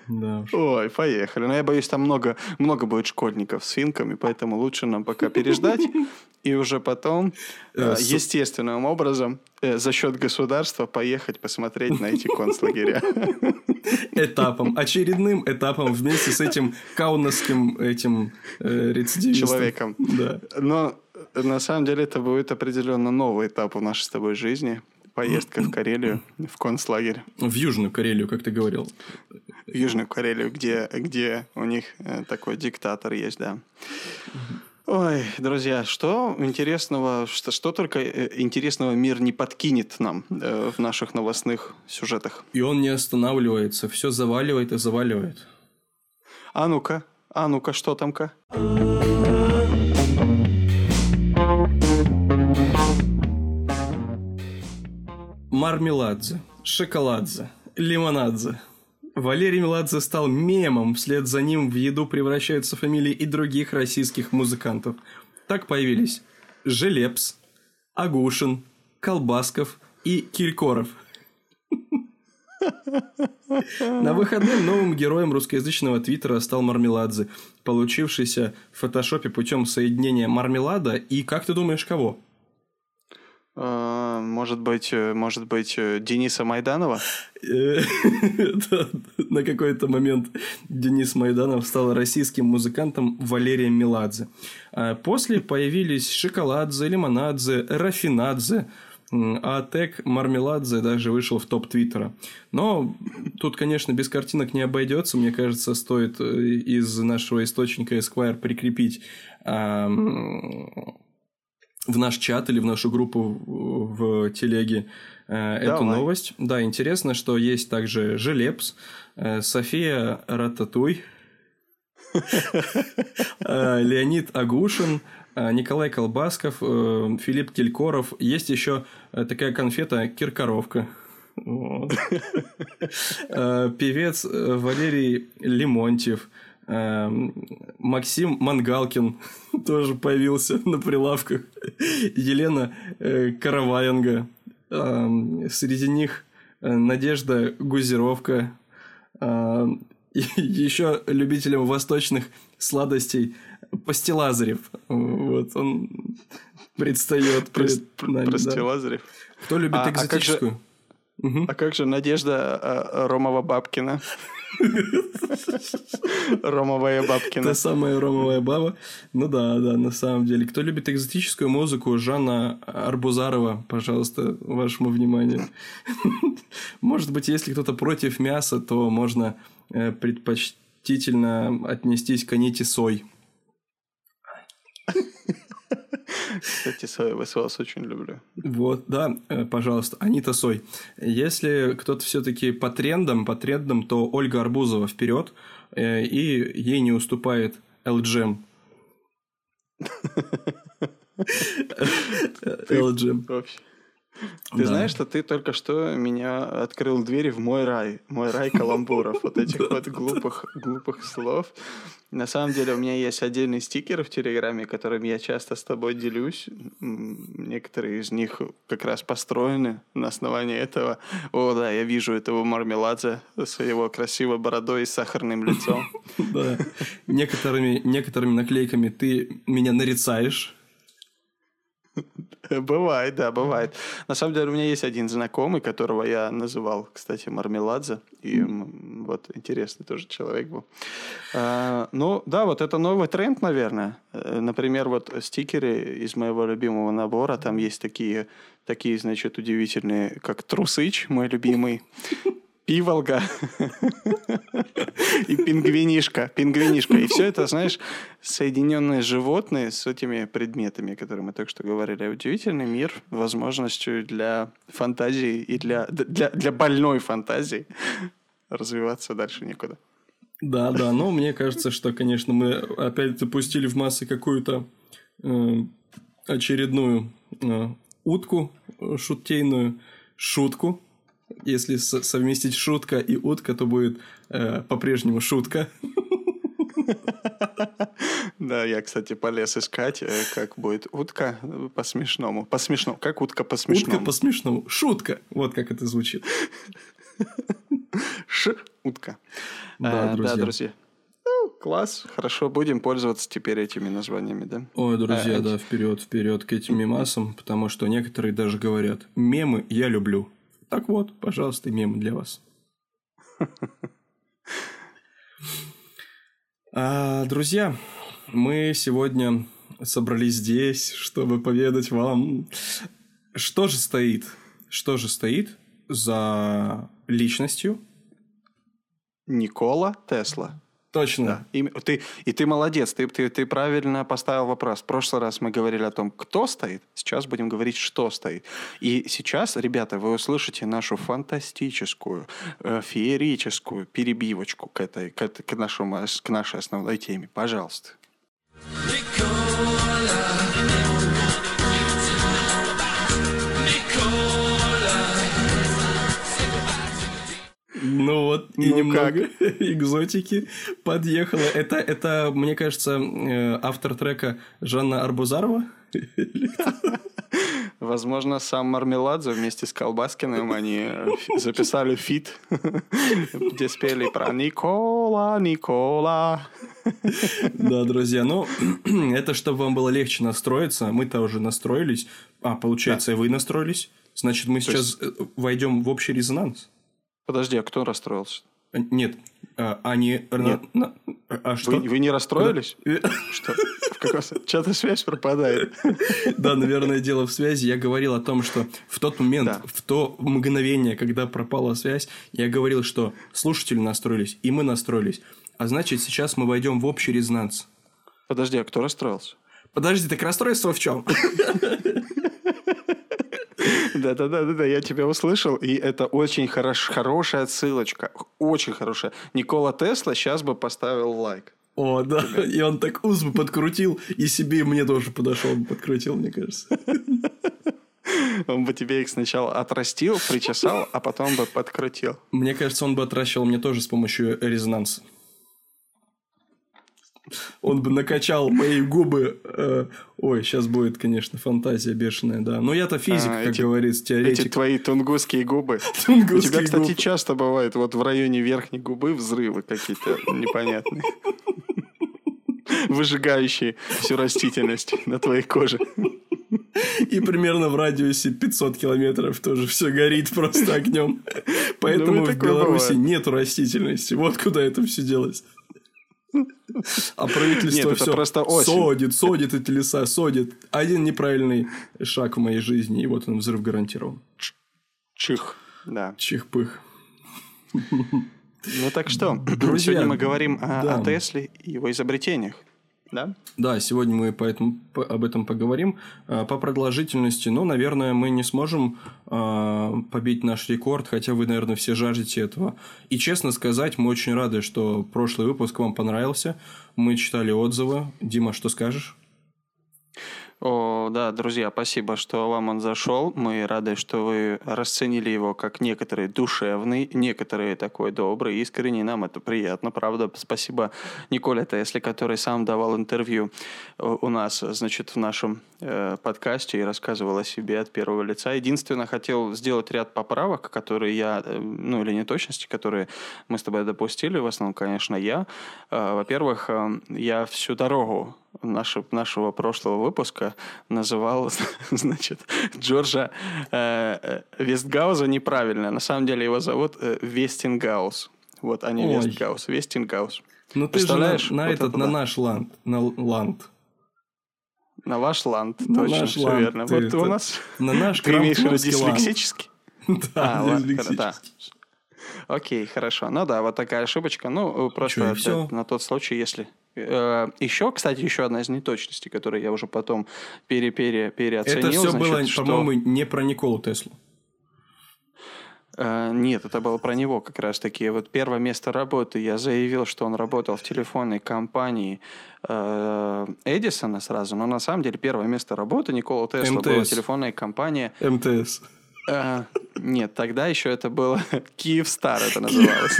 Да. Ой, поехали. Но я боюсь, там много, много будет школьников с финками, поэтому лучше нам пока переждать. И уже потом, э, э, естественным образом, э, за счет государства поехать посмотреть на эти концлагеря. Этапом, очередным этапом вместе с этим каунасским этим рецидивистом. Человеком. Да. Но на самом деле это будет определенно новый этап в нашей с тобой жизни поездка в Карелию, в концлагерь. В Южную Карелию, как ты говорил. В Южную Карелию, где, где у них э, такой диктатор есть, да. Ой, друзья, что интересного, что, что только э, интересного мир не подкинет нам э, в наших новостных сюжетах. И он не останавливается, все заваливает и заваливает. А ну-ка, а ну-ка, что там-ка? Мармеладзе, Шоколадзе, Лимонадзе. Валерий Меладзе стал мемом, вслед за ним в еду превращаются фамилии и других российских музыкантов. Так появились Желепс, Агушин, Колбасков и Киркоров. На выходные новым героем русскоязычного твиттера стал Мармеладзе, получившийся в фотошопе путем соединения мармелада и, как ты думаешь, кого? А, может быть, э, может быть, э, Дениса Майданова? На какой-то момент Денис Майданов стал российским музыкантом Валерием Меладзе. А после появились Шоколадзе, Лимонадзе, Рафинадзе. а тег Мармеладзе даже вышел в топ Твиттера. Но тут, конечно, без картинок не обойдется. Мне кажется, стоит э, из нашего источника Esquire прикрепить а, в наш чат или в нашу группу в телеге э, эту Давай. новость. Да, интересно, что есть также Желепс, э, София Рататуй, Леонид Агушин, Э, Николай Колбасков, э, Филипп Келькоров. Есть еще э, такая конфета Киркоровка. Певец Валерий Лимонтьев. Максим Мангалкин тоже появился на прилавках. Елена Караваенга. Среди них Надежда Гузировка. Еще любителям восточных сладостей Лазарев. Вот он предстает перед нами. Прости. Лазарев. Кто любит а, экзотическую? А как, же, угу. а как же Надежда а, Ромова Бабкина? Ромовая бабкина. Та самая ромовая баба. Ну да, да, на самом деле. Кто любит экзотическую музыку, Жанна Арбузарова, пожалуйста, вашему вниманию. Может быть, если кто-то против мяса, то можно э, предпочтительно отнестись к Аните Сой. Кстати, соевый соус очень люблю. Вот, да, э, пожалуйста, Анита Сой. Если кто-то все-таки по трендам, по трендам, то Ольга Арбузова вперед, э, и ей не уступает LGM. LGM. Вообще. Ты да. знаешь, что ты только что меня открыл двери в мой рай, мой рай каламбуров, вот этих вот глупых, глупых слов. На самом деле у меня есть отдельный стикер в Телеграме, которым я часто с тобой делюсь. Некоторые из них как раз построены на основании этого. О, да, я вижу этого мармеладзе с его красивой бородой и сахарным лицом. Да. Некоторыми, некоторыми наклейками ты меня нарицаешь Бывает, да, бывает. На самом деле у меня есть один знакомый, которого я называл, кстати, Мармеладзе. И вот интересный тоже человек был. А, ну, да, вот это новый тренд, наверное. Э, например, вот стикеры из моего любимого набора. Там есть такие, такие значит, удивительные, как Трусыч, мой любимый пиволга и пингвинишка, пингвинишка. И все это, знаешь, соединенные животные с этими предметами, которые мы только что говорили. Удивительный мир возможностью для фантазии и для, для, для больной фантазии развиваться дальше некуда. Да, да, но мне кажется, что, конечно, мы опять запустили в массы какую-то э, очередную э, утку шутейную, шутку, если совместить шутка и утка, то будет э, по-прежнему шутка. Да, я, кстати, полез искать, э, как будет утка по-смешному. По-смешному. Как утка по-смешному? Утка по-смешному. Шутка. Вот как это звучит. Ш утка. Да, друзья. Да, друзья. Ну, класс, хорошо, будем пользоваться теперь этими названиями, да? Ой, друзья, а, да, вперед, вперед к этим мемасам, потому что некоторые даже говорят, мемы я люблю. Так вот, пожалуйста, мем для вас. А, друзья, мы сегодня собрались здесь, чтобы поведать вам, что же стоит, что же стоит за личностью Никола Тесла. Точно. Да. И ты, и ты молодец, ты, ты, ты правильно поставил вопрос. В прошлый раз мы говорили о том, кто стоит, сейчас будем говорить, что стоит. И сейчас, ребята, вы услышите нашу фантастическую, э, феерическую перебивочку к, этой, к, к, нашему, к нашей основной теме. Пожалуйста. Ну вот, и ну немного как? экзотики подъехала. Это, это, мне кажется, э, автор трека Жанна Арбузарова? Возможно, сам Мармеладзе вместе с Колбаскиным они записали feat, где спели про Никола, Никола. Да, друзья, ну, это чтобы вам было легче настроиться. Мы-то уже настроились. А, получается, да. и вы настроились. Значит, мы сейчас есть... Э, войдем в общий резонанс. Подожди, а кто расстроился? Нет, а, они... Нет. А что? Вы, вы не расстроились? Что? Что-то связь пропадает. Да, наверное, дело в связи. Я говорил о том, что в тот момент, в то мгновение, когда пропала связь, я говорил, что слушатели настроились, и мы настроились. А значит, сейчас мы войдем в общий резонанс. Подожди, а кто расстроился? Подожди, так расстройство в чем? Да-да-да, я тебя услышал, и это очень хорош, хорошая ссылочка, очень хорошая. Никола Тесла сейчас бы поставил лайк. О, да, и он так ус бы подкрутил, и себе и мне тоже подошел бы подкрутил, мне кажется. Он бы тебе их сначала отрастил, причесал, а потом бы подкрутил. Мне кажется, он бы отращивал мне тоже с помощью резонанса. Он бы накачал мои губы. Э, ой, сейчас будет, конечно, фантазия бешеная, да. Но я-то физик, а, как эти, говорится, теоретик. Эти твои тунгусские губы. Тунгусские У тебя, кстати, губы. часто бывает вот в районе верхней губы взрывы какие-то непонятные. Выжигающие всю растительность на твоей коже. И примерно в радиусе 500 километров тоже все горит просто огнем. Поэтому ну, в Беларуси нету растительности. Вот куда это все делось. А правительство Нет, все просто осень. содит, содит эти леса, содит. Один неправильный шаг в моей жизни, и вот он взрыв гарантирован. Чих, да. Чих-пых. Ну так что, Друзья, сегодня мы говорим о, да. о Тесле и его изобретениях. Да? Да, сегодня мы поэтому, по, об этом поговорим. А, по продолжительности, ну, наверное, мы не сможем э, побить наш рекорд, хотя вы, наверное, все жаждете этого. И честно сказать, мы очень рады, что прошлый выпуск вам понравился. Мы читали отзывы. Дима, что скажешь? О, да, друзья, спасибо, что вам он зашел. Мы рады, что вы расценили его как некоторые душевный, некоторые такой добрый, искренний. Нам это приятно, правда. Спасибо Николе Тесли, который сам давал интервью э, у нас, значит, в нашем э, подкасте и рассказывал о себе от первого лица. Единственное, хотел сделать ряд поправок, которые я, э, ну или неточности, которые мы с тобой допустили, в основном, конечно, я. Э, во-первых, э, я всю дорогу нашего, нашего прошлого выпуска называл, значит, Джорджа э, э, Вестгауза неправильно. На самом деле его зовут э, Вестингаус. Вот, а не Ой. Вестгаус. Вестингаус. Ну ты же на, на вот этот, это, на да. наш ланд. На ланд. На ваш ланд, на точно, наш все ланд, верно. Вот это... у нас... На наш Ты имеешь дислексический? Да, а, ладно, да. Окей, хорошо. Ну да, вот такая ошибочка. Ну, просто Чё, на тот случай, если еще, кстати, еще одна из неточностей, которую я уже потом пере -пере переоценил. Это все значит, было, что... по-моему, не про Николу Теслу. Uh, нет, это было про него как раз-таки. Вот первое место работы я заявил, что он работал в телефонной компании uh, Эдисона сразу, но на самом деле первое место работы Никола Тесла была телефонная компания... МТС. Uh, нет, тогда еще это было Киевстар это называлось.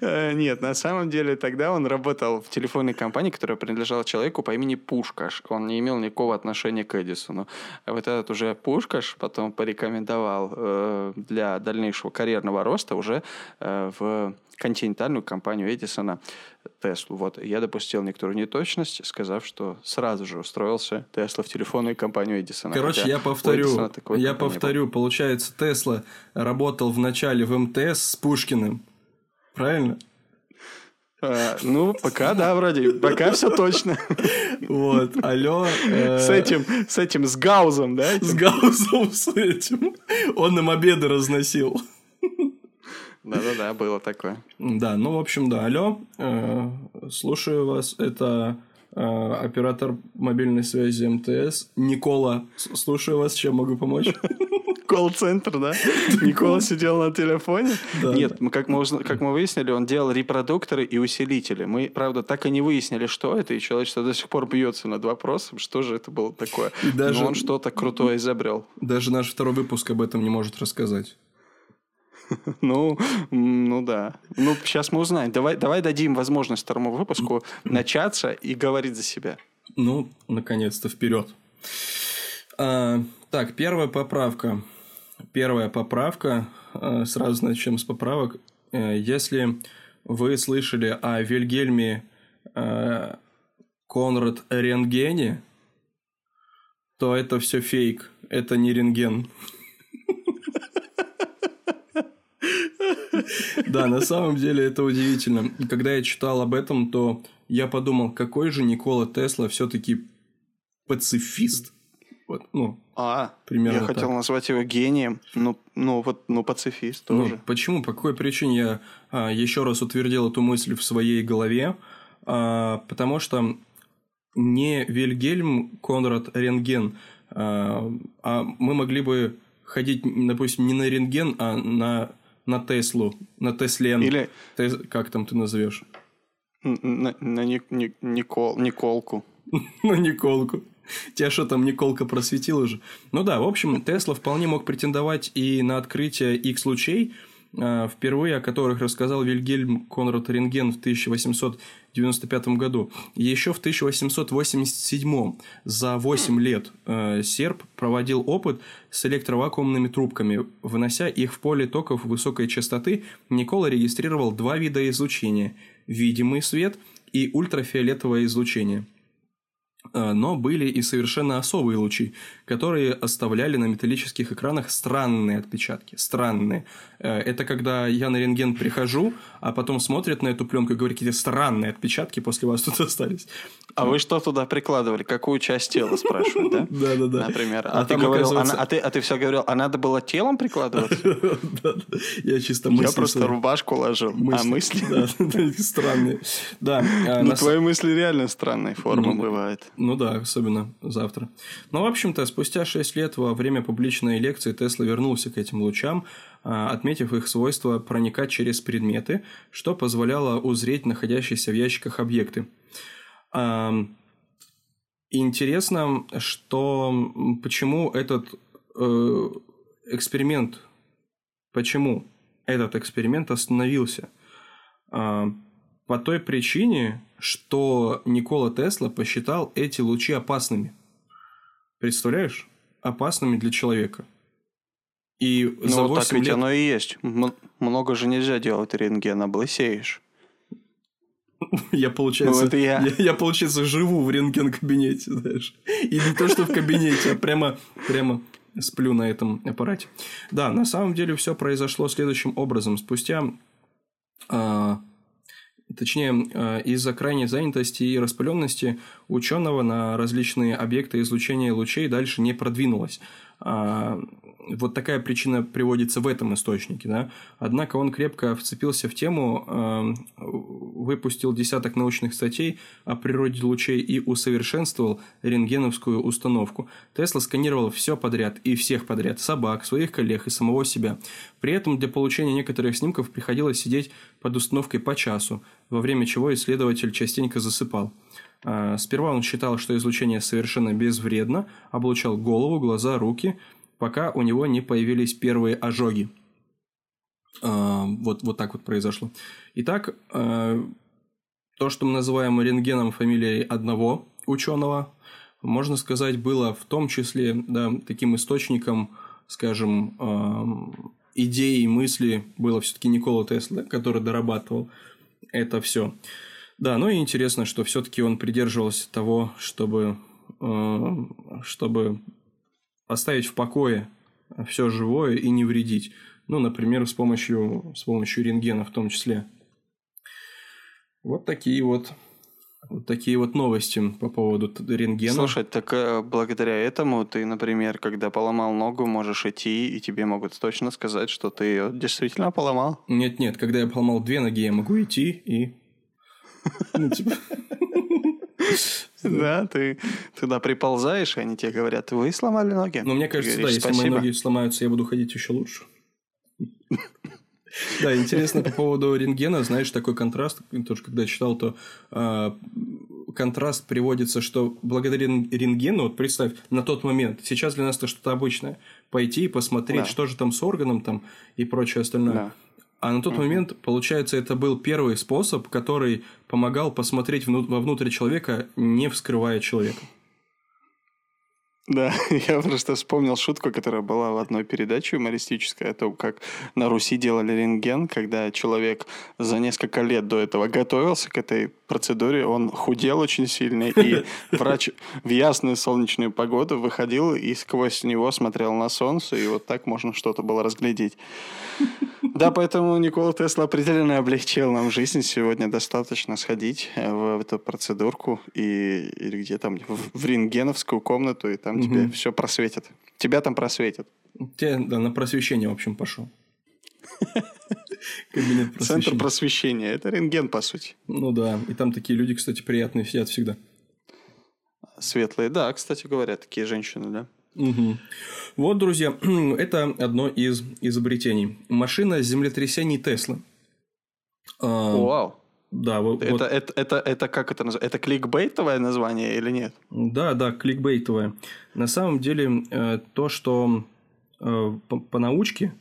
Э, нет, на самом деле тогда он работал в телефонной компании, которая принадлежала человеку по имени Пушкаш. Он не имел никакого отношения к Эдисону. А вот этот уже Пушкаш потом порекомендовал э, для дальнейшего карьерного роста уже в континентальную компанию Эдисона Теслу. Вот. Я допустил некоторую неточность, сказав, что сразу же устроился Тесла в телефонную компанию Эдисона. Короче, я повторю, я повторю, получается, Тесла работал вначале в МТС с Пушкиным, правильно? А, ну, пока да, вроде. Пока все точно. Вот, алло. Э... С этим, с этим, с Гаузом, да? С Гаузом, с этим. Он им обеды разносил. Да-да-да, было такое. Да, ну, в общем, да, алло. Э, слушаю вас. Это э, оператор мобильной связи МТС. Никола, слушаю вас, чем могу помочь? колл-центр, да? Никола сидел на телефоне. Да, Нет, да. как, мы, как мы выяснили, он делал репродукторы и усилители. Мы, правда, так и не выяснили, что это, и человечество до сих пор бьется над вопросом, что же это было такое. И даже, Но он что-то крутое изобрел. Даже наш второй выпуск об этом не может рассказать. Ну, ну да. Ну, сейчас мы узнаем. Давай, давай дадим возможность второму выпуску начаться и говорить за себя. Ну, наконец-то, вперед. А, так, первая поправка. Первая поправка, э, сразу начнем с поправок. Э, если вы слышали о Вильгельме э, Конрад Рентгене, то это все фейк, это не рентген. Да, на самом деле это удивительно. Когда я читал об этом, то я подумал, какой же Никола Тесла все-таки пацифист. Вот, ну, а, примерно я так. хотел назвать его гением, ну, ну вот, ну пацифист тоже. Ну, почему? По какой причине я а, еще раз утвердил эту мысль в своей голове? А, потому что не Вильгельм Конрад Рентген, а, а мы могли бы ходить, допустим, не на рентген, а на, на Теслу, на Теслен. Или... Тес... Как там ты назовешь? На, на Ник, Ник, Никол, Николку. На Николку. Тебя что там Николка просветил уже? Ну да, в общем, Тесла вполне мог претендовать и на открытие X-лучей, впервые о которых рассказал Вильгельм Конрад Рентген в 1895 году. Еще в 1887 за 8 лет э, серб проводил опыт с электровакуумными трубками. Вынося их в поле токов высокой частоты, Никола регистрировал два вида излучения – видимый свет и ультрафиолетовое излучение – Э, но были и совершенно особые лучи, которые оставляли на металлических экранах странные отпечатки. Странные. Э, это когда я на рентген прихожу, а потом смотрят на эту пленку и говорят, какие странные отпечатки после вас тут остались. А вы что туда прикладывали? Какую часть тела, спрашивают, да? Да, да, да. Например. А, а ты говорил, а, ты, а ты все говорил, а надо было телом прикладывать? Я чисто мысли. Я просто рубашку ложил, а мысли? Да, странные. Да. А, ну, твои мысли реально странной формы бывают. Ну да, особенно завтра. Но, ну, в общем-то, спустя 6 лет во время публичной лекции Тесла вернулся к этим лучам, а, отметив их свойство проникать через предметы, что позволяло узреть находящиеся в ящиках объекты. Интересно, что почему этот э, эксперимент, почему этот эксперимент остановился? По той причине, что Никола Тесла посчитал эти лучи опасными. Представляешь? Опасными для человека. И ну, за 8 так ведь лет... оно и есть. Много же нельзя делать рентген, облысеешь. Я, получается, ну, я... Я, я, получается, живу в рентген-кабинете, знаешь. И не то, что в кабинете, а прямо, прямо сплю на этом аппарате. Да, на самом деле все произошло следующим образом. Спустя а, Точнее, э, из-за крайней занятости и распыленности ученого на различные объекты излучения лучей дальше не продвинулось. Вот такая причина приводится в этом источнике. Да? Однако он крепко вцепился в тему, э, выпустил десяток научных статей о природе лучей и усовершенствовал рентгеновскую установку. Тесла сканировал все подряд и всех подряд – собак, своих коллег и самого себя. При этом для получения некоторых снимков приходилось сидеть под установкой по часу, во время чего исследователь частенько засыпал. А, сперва он считал, что излучение совершенно безвредно, облучал голову, глаза, руки, пока у него не появились первые ожоги. А, вот, вот так вот произошло. Итак, а, то, что мы называем рентгеном фамилией одного ученого, можно сказать, было в том числе да, таким источником, скажем, идеи и мысли было все-таки Никола Тесла, который дорабатывал это все. Да, ну и интересно, что все-таки он придерживался того, чтобы, чтобы оставить в покое все живое и не вредить. Ну, например, с помощью, с помощью рентгена в том числе. Вот такие вот вот такие вот новости по поводу рентгена. Слушай, так э, благодаря этому ты, например, когда поломал ногу, можешь идти, и тебе могут точно сказать, что ты ее действительно поломал? Нет-нет, когда я поломал две ноги, я могу идти и ну, типа... Да, ты туда приползаешь, и они тебе говорят, вы сломали ноги. Ну, мне кажется, да, если мои ноги сломаются, я буду ходить еще лучше. Да, интересно по поводу рентгена, знаешь, такой контраст, тоже когда читал, то э, контраст приводится, что благодаря рентгену, вот представь, на тот момент, сейчас для нас это что-то обычное, пойти и посмотреть, да. что же там с органом там и прочее остальное. Да. А на тот mm-hmm. момент, получается, это был первый способ, который помогал посмотреть вну- вовнутрь человека, не вскрывая человека. Да, я просто вспомнил шутку, которая была в одной передаче юмористической, о том, как на Руси делали рентген, когда человек за несколько лет до этого готовился к этой процедуре он худел очень сильно, и врач в ясную солнечную погоду выходил и сквозь него смотрел на солнце, и вот так можно что-то было разглядеть. Да, поэтому Никола Тесла определенно облегчил нам жизнь. Сегодня достаточно сходить э, в эту процедурку и, или где там, в, в рентгеновскую комнату, и там угу. тебе все просветят. Тебя там просветят. Тебе, да, на просвещение, в общем, пошел. Кабинет просвещения. Центр просвещения. Это рентген, по сути. Ну да. И там такие люди, кстати, приятные сидят всегда. Светлые, да, кстати говоря, такие женщины, да. Угу. Вот, друзья, это одно из изобретений. Машина землетрясений Теслы. А, Вау. Да, вот, это, это, это, это как это называется? Это кликбейтовое название или нет? Да, да, кликбейтовое. На самом деле, э, то, что э, по, по научке,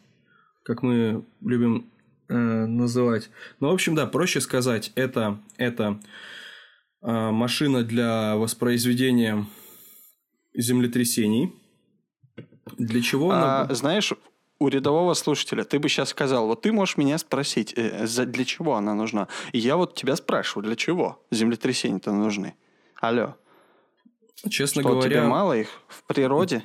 как мы любим э, называть. Ну, в общем, да, проще сказать, это, это машина для воспроизведения землетрясений. Для чего а, она... Знаешь, у рядового слушателя ты бы сейчас сказал, вот ты можешь меня спросить, э, для чего она нужна? И я вот тебя спрашиваю, для чего землетрясения-то нужны? Алло. Честно Что, говоря... тебе мало их в природе?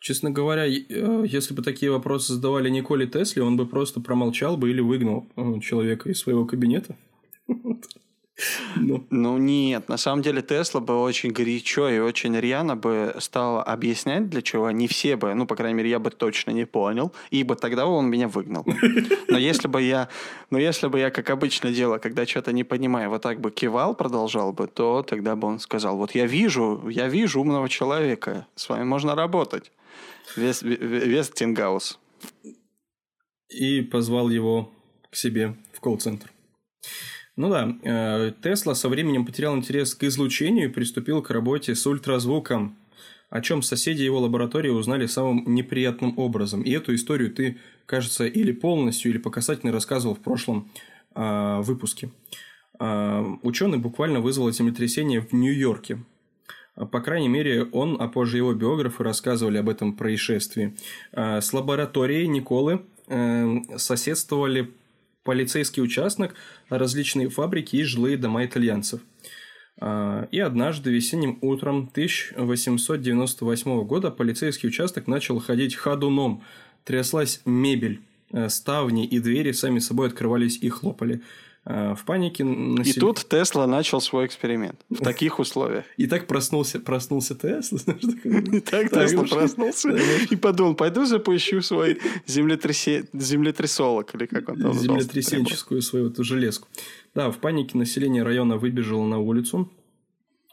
Честно говоря, э, если бы такие вопросы задавали Николе Тесли, он бы просто промолчал бы или выгнал э, человека из своего кабинета. Ну. ну нет, на самом деле Тесла бы очень горячо и очень рьяно бы стала объяснять, для чего не все бы, ну, по крайней мере, я бы точно не понял, ибо тогда он меня выгнал. Но если бы я, но если бы я, как обычно делал, когда что-то не понимаю, вот так бы кивал, продолжал бы, то тогда бы он сказал, вот я вижу, я вижу умного человека, с вами можно работать. Вес, Вестингаус. И позвал его к себе в колл-центр. Ну да, э, Тесла со временем потерял интерес к излучению и приступил к работе с ультразвуком, о чем соседи его лаборатории узнали самым неприятным образом. И эту историю ты, кажется, или полностью, или по касательной рассказывал в прошлом э, выпуске. Э, ученый буквально вызвал землетрясение в Нью-Йорке. По крайней мере, он, а позже его биографы рассказывали об этом происшествии. С лабораторией Николы соседствовали полицейский участок, различные фабрики и жилые дома итальянцев. А, и однажды весенним утром 1898 года полицейский участок начал ходить ходуном. Тряслась мебель, э, ставни и двери сами собой открывались и хлопали. А, в панике... Насел... И тут Тесла начал свой эксперимент в таких условиях. И так проснулся, проснулся Тесла. И так Тесла проснулся и подумал, пойду запущу свой землетрясолог, или как он там Землетрясенческую свою эту железку. Да, в панике население района выбежало на улицу,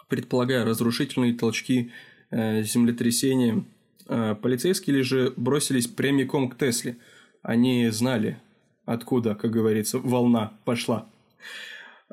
предполагая разрушительные толчки э, землетрясения. Э, полицейские же бросились прямиком к Тесле. Они знали, откуда, как говорится, волна пошла,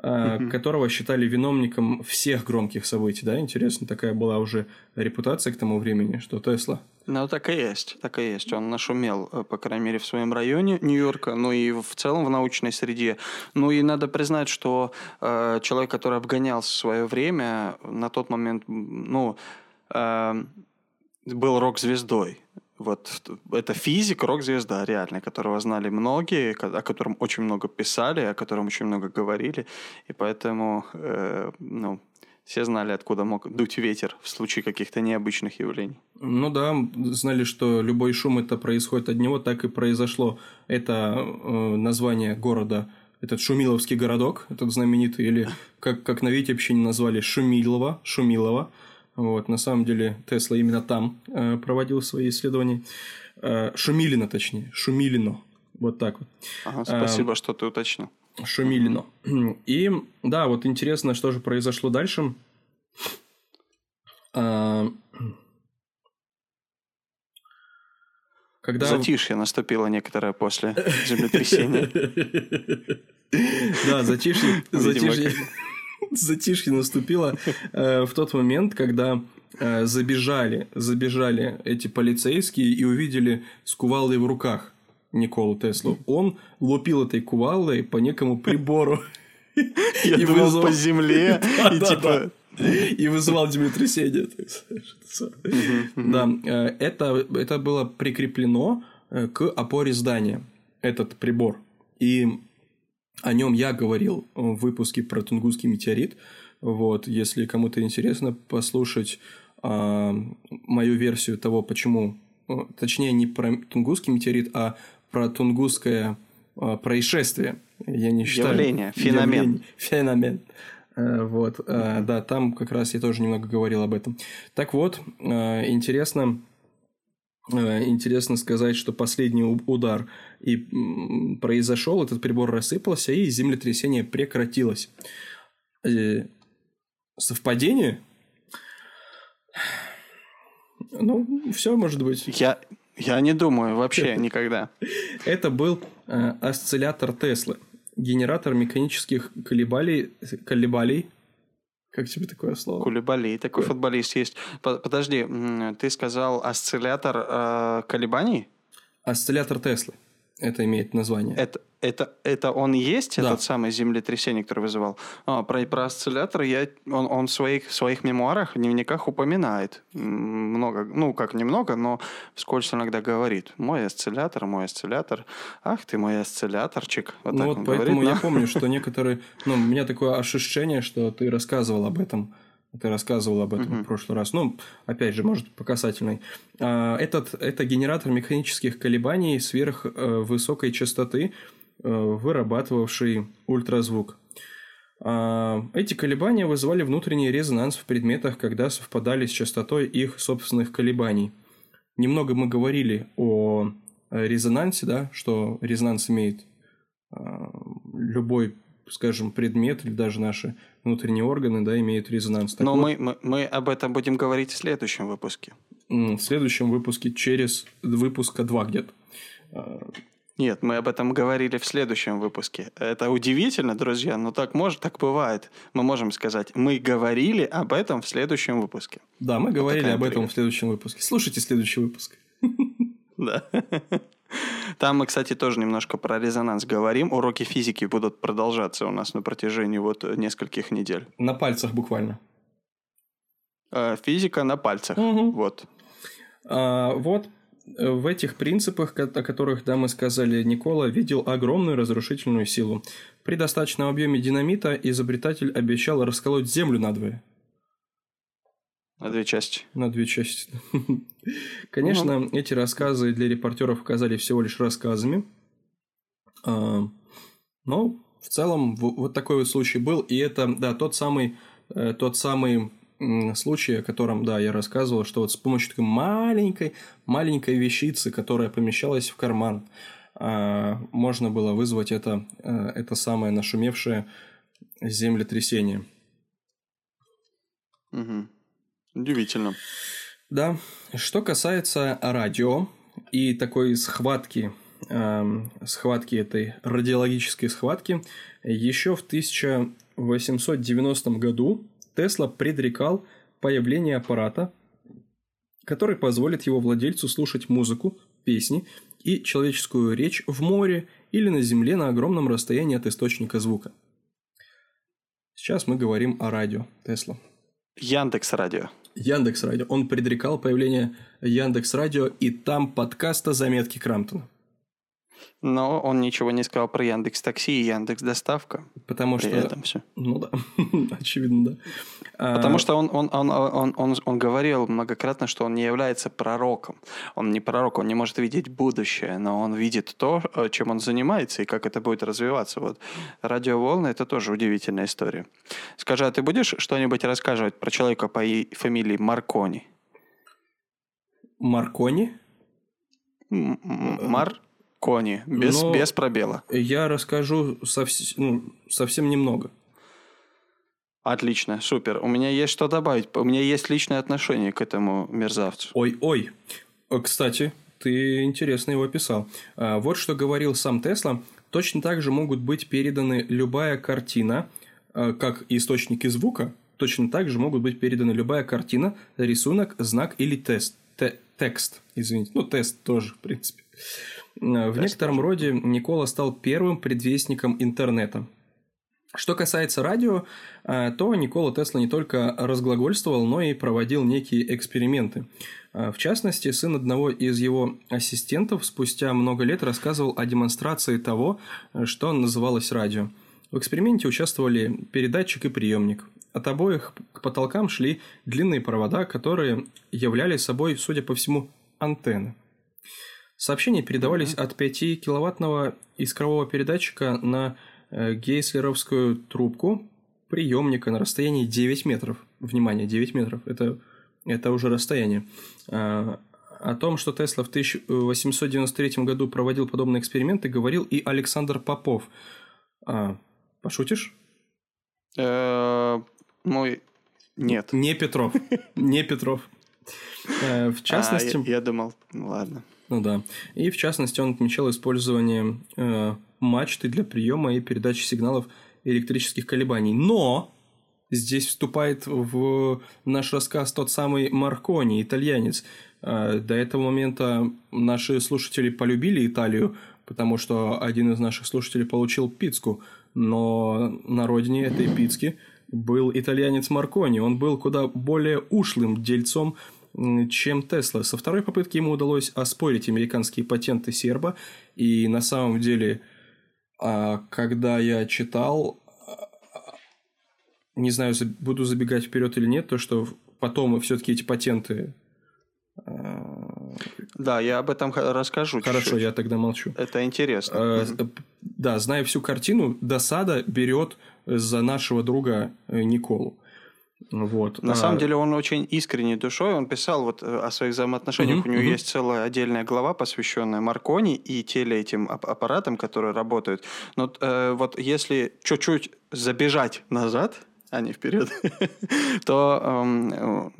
mm которого считали виновником всех громких событий, да? Интересно, такая была уже репутация к тому времени, что Тесла. Ну, так и есть, так и есть. Он нашумел, э, по крайней мере, в своем районе Нью-Йорка, ну и в целом в научной среде. Ну и надо признать, что э, человек, который обгонял свое время, на тот момент, ну, э, был рок-звездой. Вот это физик, рок-звезда реальная, которого знали многие, о котором очень много писали, о котором очень много говорили, и поэтому, э, ну, все знали, откуда мог дуть ветер в случае каких-то необычных явлений. Ну да, знали, что любой шум это происходит от него, так и произошло. Это э, название города, этот Шумиловский городок, этот знаменитый, или как, как на Витебщине назвали Шумилова, Шумилова. Вот, на самом деле Тесла именно там э, проводил свои исследования. Э, Шумилино, точнее. Шумилино. Вот так вот. Ага, спасибо, э, что ты уточнил. Шумилино. И да, вот интересно, что же произошло дальше. Э, когда... Затишье наступило некоторое после землетрясения. Да, затишье. Затишье затишье наступило э, в тот момент, когда э, забежали, забежали эти полицейские и увидели с кувалдой в руках Николу Теслу. Он лупил этой кувалдой по некому прибору. Я и думал, по земле, и типа... И вызывал землетрясение. Да, э, это, это было прикреплено к опоре здания, этот прибор. И О нем я говорил в выпуске про Тунгусский метеорит. Вот, если кому-то интересно послушать а, мою версию того, почему, точнее, не про Тунгусский метеорит, а про Тунгусское а, происшествие. Я не считаю. Явление, феномен. Явление, феномен. А, вот, а, да, там как раз я тоже немного говорил об этом. Так вот, а, интересно, интересно сказать, что последний удар и произошел, этот прибор рассыпался, и землетрясение прекратилось. Э, совпадение? Ну, все может быть. Я, я не думаю вообще никогда. Это был э, осциллятор Теслы. Генератор механических колебалей, колебалей как тебе такое слово? Кулебали. Такой футболист есть. Подожди, ты сказал осциллятор э, колебаний? Осциллятор Теслы. Это имеет название. Это, это, это он есть, да. этот самый землетрясение, который вызывал? А, про, про осциллятор я, он, он в своих, в своих мемуарах, дневниках упоминает. Много, ну, как немного, но вскользь иногда говорит. Мой осциллятор, мой осциллятор. Ах ты мой осцилляторчик. Вот ну, вот поэтому говорит, я но... помню, что некоторые... Ну, у меня такое ощущение, что ты рассказывал об этом ты рассказывал об этом uh-huh. в прошлый раз. Ну, опять же, может, по касательной. А, этот, это генератор механических колебаний сверхвысокой э, частоты, э, вырабатывавший ультразвук. А, эти колебания вызывали внутренний резонанс в предметах, когда совпадали с частотой их собственных колебаний. Немного мы говорили о резонансе, да, что резонанс имеет а, любой скажем, предмет или даже наши внутренние органы, да, имеют резонанс. Так Но вот, мы, мы, мы об этом будем говорить в следующем выпуске. В следующем выпуске, через выпуска два где-то. Нет, мы об этом говорили в следующем выпуске. Это удивительно, друзья, но так может, так бывает. Мы можем сказать, мы говорили об этом в следующем выпуске. Да, мы говорили вот об этом в следующем выпуске. Слушайте следующий выпуск. Да. Там мы, кстати, тоже немножко про резонанс говорим. Уроки физики будут продолжаться у нас на протяжении вот нескольких недель. На пальцах буквально. Э, физика на пальцах. Угу. Вот. А, вот в этих принципах, о которых, да, мы сказали, Никола видел огромную разрушительную силу. При достаточном объеме динамита изобретатель обещал расколоть Землю надвое. На две части. На две части. Конечно, угу. эти рассказы для репортеров оказались всего лишь рассказами. А, но в целом вот такой вот случай был. И это, да, тот самый, э, тот самый случай, о котором, да, я рассказывал, что вот с помощью такой маленькой, маленькой вещицы, которая помещалась в карман, а, можно было вызвать это, э, это самое нашумевшее землетрясение. Угу. Удивительно. Да. Что касается радио и такой схватки, э, схватки этой радиологической схватки, еще в 1890 году Тесла предрекал появление аппарата, который позволит его владельцу слушать музыку, песни и человеческую речь в море или на земле на огромном расстоянии от источника звука. Сейчас мы говорим о радио Тесла. Яндекс Радио. Яндекс Радио. Он предрекал появление Яндекс Радио и там подкаста «Заметки Крамтона». Но он ничего не сказал про Яндекс Такси и Яндекс Доставка. Потому что... этом все. Ну да, очевидно, да. Потому а... что он, он, он, он, он, он говорил многократно, что он не является пророком. Он не пророк, он не может видеть будущее, но он видит то, э, чем он занимается и как это будет развиваться. Вот радиоволны – это тоже удивительная история. Скажи, а ты будешь что-нибудь рассказывать про человека по фамилии Маркони? Маркони? Мар... Кони, без, Но без пробела. Я расскажу совс... ну, совсем немного. Отлично, супер. У меня есть что добавить. У меня есть личное отношение к этому мерзавцу. Ой-ой. Э, кстати, ты интересно его описал. А, вот что говорил сам Тесла. Точно так же могут быть переданы любая картина, э, как источники звука, точно так же могут быть переданы любая картина, рисунок, знак или тест. Те текст, извините. Ну, тест тоже, в принципе. В некотором роде Никола стал первым предвестником интернета. Что касается радио, э, то Никола Тесла не только разглагольствовал, но и проводил некие эксперименты. Э, в частности, сын одного из его ассистентов спустя много лет рассказывал о демонстрации того, э, что называлось радио. В эксперименте участвовали передатчик и приемник. От обоих к потолкам шли длинные провода, которые являли собой, судя по всему, антенны. Сообщения передавались от 5-киловаттного искрового передатчика на Э, гейслеровскую трубку приемника на расстоянии 9 метров. Внимание, 9 метров. Это, это уже расстояние. А, о том, что Тесла в 1893 году проводил подобные эксперименты, говорил и Александр Попов. А, пошутишь? Э, мой... Нет. Не Петров. Не Петров. Э, в частности... А, я, я думал, ну ладно. Ну да. И в частности он отмечал использование мачты для приема и передачи сигналов электрических колебаний. Но здесь вступает в наш рассказ тот самый Маркони, итальянец. А, до этого момента наши слушатели полюбили Италию, потому что один из наших слушателей получил пиццу, но на родине этой пиццы был итальянец Маркони. Он был куда более ушлым дельцом, чем Тесла. Со второй попытки ему удалось оспорить американские патенты серба, и на самом деле а когда я читал, не знаю, буду забегать вперед или нет, то что потом все-таки эти патенты. А, да, я об этом расскажу. Хорошо, чуть-чуть. я тогда молчу. Это интересно. А, да, зная всю картину, досада берет за нашего друга э, Николу. Вот. На а... самом деле он очень искренней душой. Он писал вот э, о своих взаимоотношениях. Угу, У него угу. есть целая отдельная глава, посвященная Маркони и теле этим аппаратам, которые работают. Но э, вот если чуть-чуть забежать назад, а не вперед, то эм,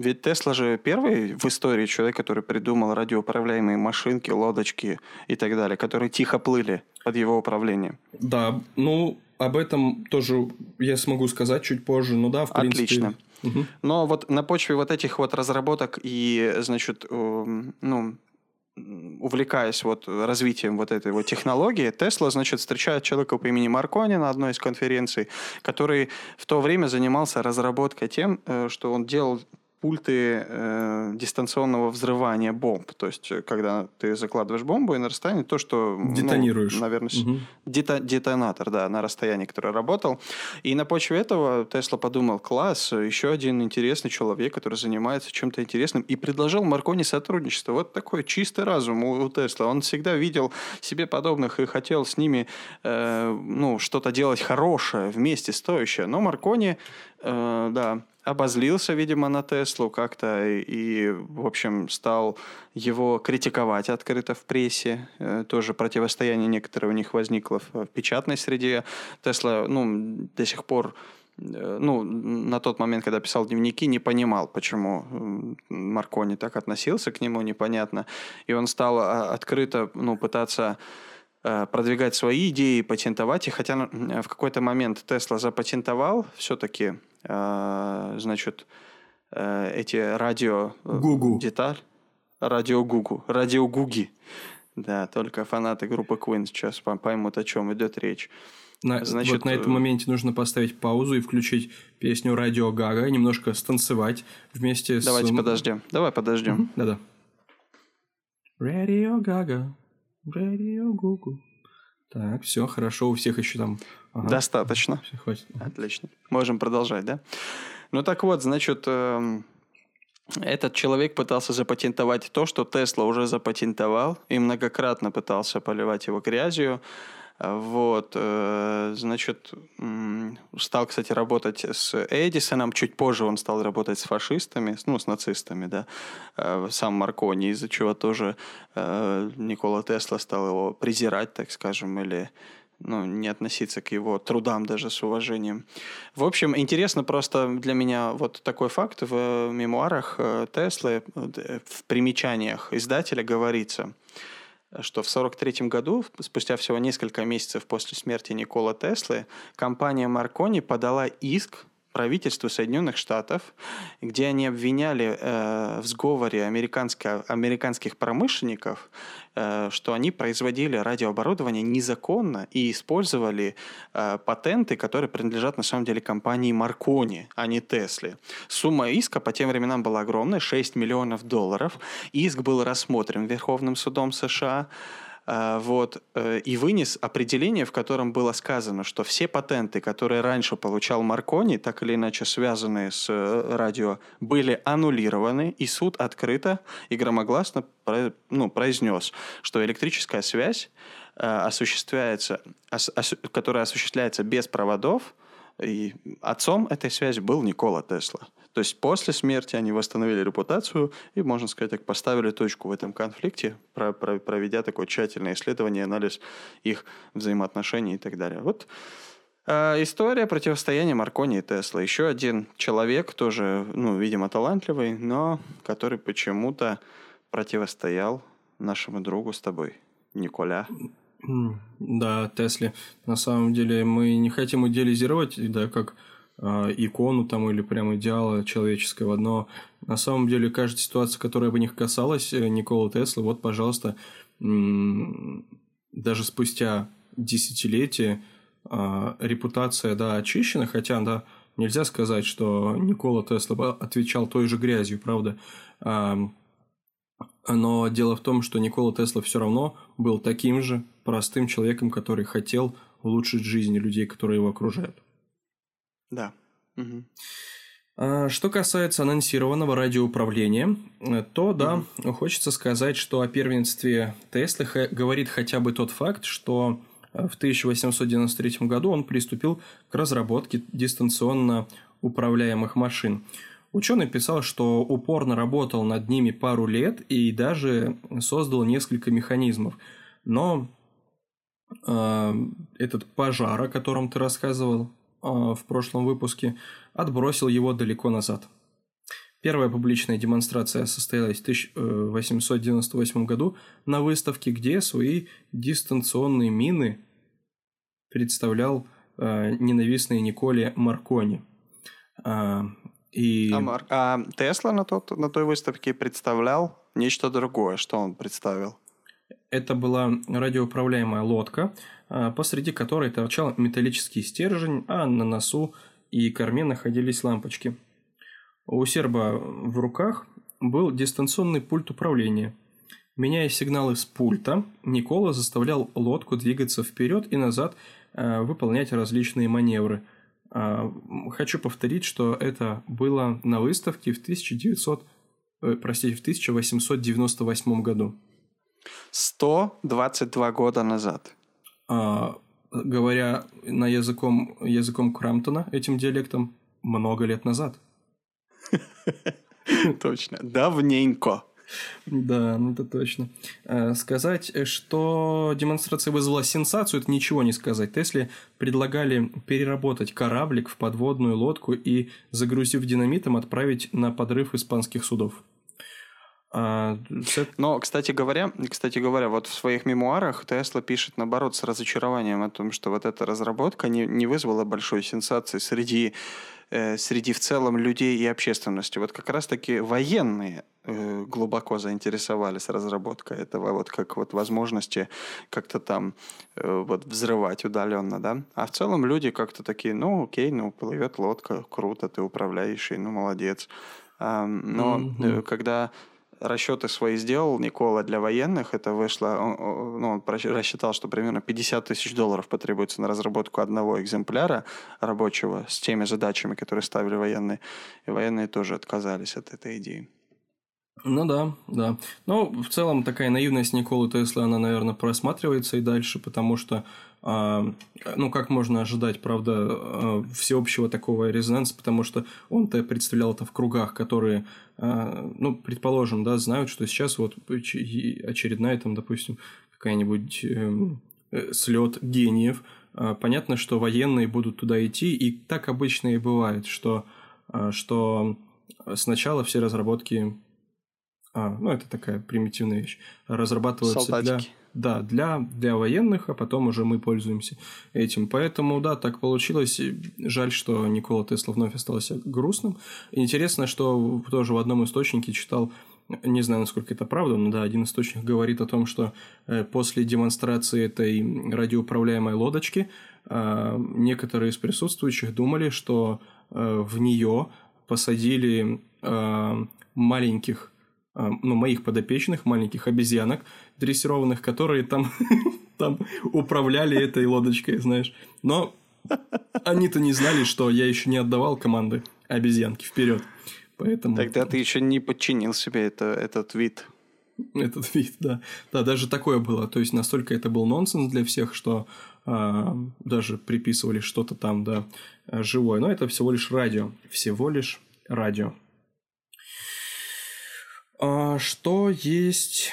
ведь Тесла же первый в истории человек, который придумал радиоуправляемые машинки, лодочки и так далее, которые тихо плыли под его управлением. Да, ну, об этом тоже я смогу сказать чуть позже. Ну да, в принципе. Отлично. Угу. Но вот на почве вот этих вот разработок и, значит, ну, увлекаясь вот развитием вот этой вот технологии, Тесла, значит, встречает человека по имени Маркони на одной из конференций, который в то время занимался разработкой тем, э, что он делал пульты э, дистанционного взрывания бомб. То есть, э, когда ты закладываешь бомбу и на расстоянии то, что... Ну, Детонируешь. Ну, наверное, угу. дето, детонатор, да, на расстоянии, который работал. И на почве этого Тесла подумал, класс, еще один интересный человек, который занимается чем-то интересным, и предложил Маркони сотрудничество. Вот такой чистый разум у, у Тесла. Он всегда видел себе подобных и хотел с ними э, ну, что-то делать хорошее, вместе стоящее. Но Маркони, э, да, обозлился, видимо, на Теслу как-то и, в общем, стал его критиковать открыто в прессе. Э, тоже противостояние некоторое у них возникло в печатной среде. Тесла, ну, до сих пор э, ну, на тот момент, когда писал дневники, не понимал, почему Маркони так относился к нему, непонятно. И он стал а, открыто ну, пытаться э, продвигать свои идеи, патентовать их, хотя в какой-то момент Тесла запатентовал все-таки значит, э, эти радио... Э, Гугу. Деталь. Радио Гугу. Радио Гуги. Да, только фанаты группы Queen сейчас поймут, о чем идет речь. На, Значит, вот на этом моменте нужно поставить паузу и включить песню Радио Гага, немножко станцевать вместе с... Давайте подождем. Давай подождем. Да-да. Радио Гага, Радио Гугу. Так, все, хорошо, у всех еще там... Ага. Достаточно. Все, хватит. Отлично. Можем продолжать, да? Ну так вот, значит, э, этот человек пытался запатентовать то, что Тесла уже запатентовал, и многократно пытался поливать его грязью. Вот, э, значит, стал, кстати, работать с Эдисоном. Чуть позже он стал работать с фашистами, ну, с нацистами, да. Э, сам Маркони, из-за чего тоже э, Никола Тесла стал его презирать, так скажем, или ну, не относиться к его трудам даже с уважением. В общем, интересно просто для меня вот такой факт. В мемуарах Теслы в примечаниях издателя говорится – что в 1943 году, спустя всего несколько месяцев после смерти Никола Теслы, компания Маркони подала иск правительству Соединенных Штатов, где они обвиняли э, в сговоре американских промышленников что они производили радиооборудование незаконно и использовали э, патенты, которые принадлежат на самом деле компании Маркони, а не Тесле. Сумма иска по тем временам была огромная, 6 миллионов долларов. Иск был рассмотрен Верховным судом США. А, вот, э, и вынес определение, в котором было сказано, что все патенты, которые раньше получал Маркони, так или иначе связанные с э, радио, были аннулированы, и суд открыто и громогласно ну, произнес, что электрическая связь э, осуществляется, которая осуществляется без проводов, и отцом этой связи был Никола Тесла. То есть после смерти они восстановили репутацию и, можно сказать так, поставили точку в этом конфликте, проведя такое тщательное исследование, анализ их взаимоотношений и так далее. Вот э, история противостояния Маркони и Тесла. Еще один человек, тоже, ну, видимо, талантливый, но который почему-то противостоял нашему другу с тобой, Николя. Да, Тесли. На самом деле мы не хотим идеализировать, да, как а, икону там или прям идеала человеческого, но на самом деле каждая ситуация, которая бы них касалась э, Никола Тесла, вот, пожалуйста, даже спустя десятилетия а, репутация, да, очищена, хотя, да, нельзя сказать, что Никола Тесла отвечал той же грязью, правда, но дело в том, что Никола Тесла все равно был таким же простым человеком, который хотел улучшить жизнь людей, которые его окружают. Да. Угу. Что касается анонсированного радиоуправления, э, то да, угу. хочется сказать, что о первенстве Теслы говорит хотя бы тот факт, что э, в 1893 году он приступил к разработке дистанционно управляемых машин. Ученый писал, что упорно работал над ними пару лет и даже создал несколько механизмов. Но э, этот пожар, о котором ты рассказывал, в прошлом выпуске, отбросил его далеко назад. Первая публичная демонстрация состоялась в 1898 году на выставке, где свои дистанционные мины представлял э, ненавистный Николе Маркони. Э, и... А, Марк... а Тесла на, тот, на той выставке представлял нечто другое. Что он представил? Это была радиоуправляемая лодка, а, посреди которой торчал металлический стержень, а на носу и корме находились лампочки. У серба в руках был дистанционный пульт управления. Меняя сигналы с пульта, Никола заставлял лодку двигаться вперед и назад, а, выполнять различные маневры. А, хочу повторить, что это было на выставке в 1900, э, простите, в 1898 году. 122 года назад. А, говоря на языком, языком Крамптона, этим диалектом, много лет назад. Точно. Давненько. Да, это точно. А, сказать, что демонстрация вызвала сенсацию, это ничего не сказать. Тесли предлагали переработать кораблик в подводную лодку и, загрузив динамитом, отправить на подрыв испанских судов. А, Но, кстати говоря, кстати говоря, вот в своих мемуарах Тесла пишет, наоборот, с разочарованием о том, что вот эта разработка не, не вызвала большой сенсации среди, э, среди в целом людей и общественности. Вот как раз-таки военные э, глубоко заинтересовались разработкой этого, вот как вот возможности как-то там э, вот взрывать удаленно, да. А в целом люди как-то такие, ну, окей, ну, плывет лодка, круто, ты управляешь, ну, молодец. А, но mm-hmm. когда расчеты свои сделал Никола для военных. Это вышло, он, ну, он рассчитал, что примерно 50 тысяч долларов потребуется на разработку одного экземпляра рабочего с теми задачами, которые ставили военные. И военные тоже отказались от этой идеи. Ну да, да. Но в целом такая наивность Николы Теслы, она, наверное, просматривается и дальше, потому что, э, ну, как можно ожидать, правда, э, всеобщего такого резонанса, потому что он-то представлял это в кругах, которые, ну, предположим, да, знают, что сейчас вот очередная там, допустим, какая-нибудь эм, э, слет гениев. Э, понятно, что военные будут туда идти, и так обычно и бывает, что, э, что сначала все разработки а, ну, это такая примитивная вещь. Разрабатываются Солдатики. для, да, для, для военных, а потом уже мы пользуемся этим. Поэтому, да, так получилось. Жаль, что Никола Тесла вновь остался грустным. Интересно, что тоже в одном источнике читал не знаю, насколько это правда, но да, один источник говорит о том, что э, после демонстрации этой радиоуправляемой лодочки э, некоторые из присутствующих думали, что э, в нее посадили маленьких, ну, моих подопечных, маленьких обезьянок дрессированных, которые там, там управляли этой лодочкой, знаешь. Но они-то не знали, что я еще не отдавал команды обезьянки вперед. Поэтому... Тогда ты еще не подчинил себе это, этот вид. Этот вид, да. Да, даже такое было. То есть настолько это был нонсенс для всех, что а, даже приписывали что-то там, да, живое. Но это всего лишь радио. Всего лишь радио. А, что есть...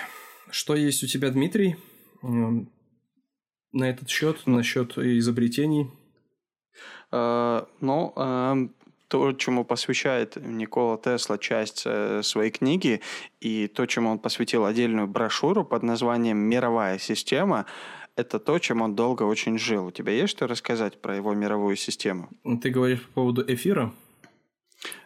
Что есть у тебя, Дмитрий, на этот счет, насчет изобретений? Uh, ну, uh, то, чему посвящает Никола Тесла часть э, своей книги, и то, чему он посвятил отдельную брошюру под названием «Мировая система», это то, чем он долго очень жил. У тебя есть что рассказать про его мировую систему? Ты говоришь по поводу эфира?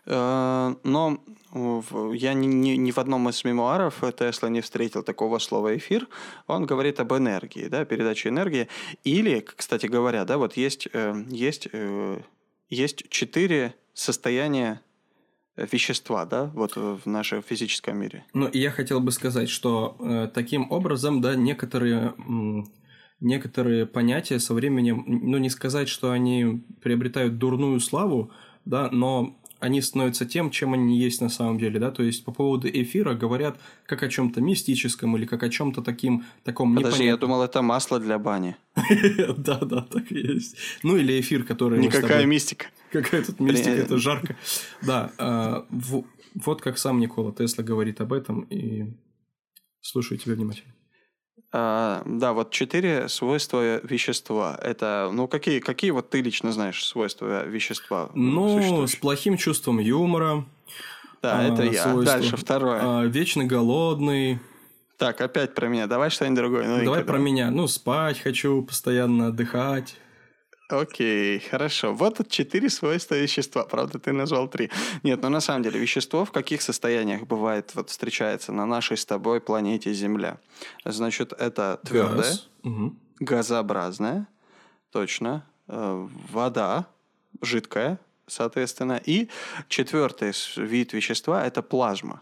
Э, но я ни, ни, ни в одном из мемуаров Тесла не встретил такого слова эфир. Он говорит об энергии, да, передаче энергии. Или, кстати говоря, да, вот есть, э, есть, есть четыре состояние э, вещества, да, вот в нашем физическом мире. Ну, я хотел бы сказать, что э, таким образом, да, некоторые, некоторые понятия со временем, ну, не сказать, что они приобретают дурную славу, да, но они становятся тем, чем они есть на самом деле, да, то есть по поводу эфира говорят как о чем-то мистическом или как о чем-то таким, таком Подожди, непонятном. я думал, это масло для бани. Да, да, так и есть. Ну, или эфир, который... Никакая мистика. Какая тут мистика, это жарко. Да, а, вот как сам Никола Тесла говорит об этом, и слушаю тебя внимательно. А, да, вот четыре свойства вещества. Это, ну, какие, какие вот ты лично знаешь свойства вещества? Ну, с плохим чувством юмора. Да, а, это я. Свойства. Дальше, второе. А, вечно голодный. Так, опять про меня. Давай что-нибудь другое. Давай, давай про меня. Ну, спать хочу, постоянно отдыхать. Окей, хорошо. Вот четыре свойства вещества. Правда, ты назвал три. Нет, но ну, на самом деле вещество в каких состояниях бывает, вот встречается на нашей с тобой планете Земля? Значит, это твердое, Газ. угу. газообразное, точно, э, вода, жидкая, соответственно. И четвертый вид вещества – это плазма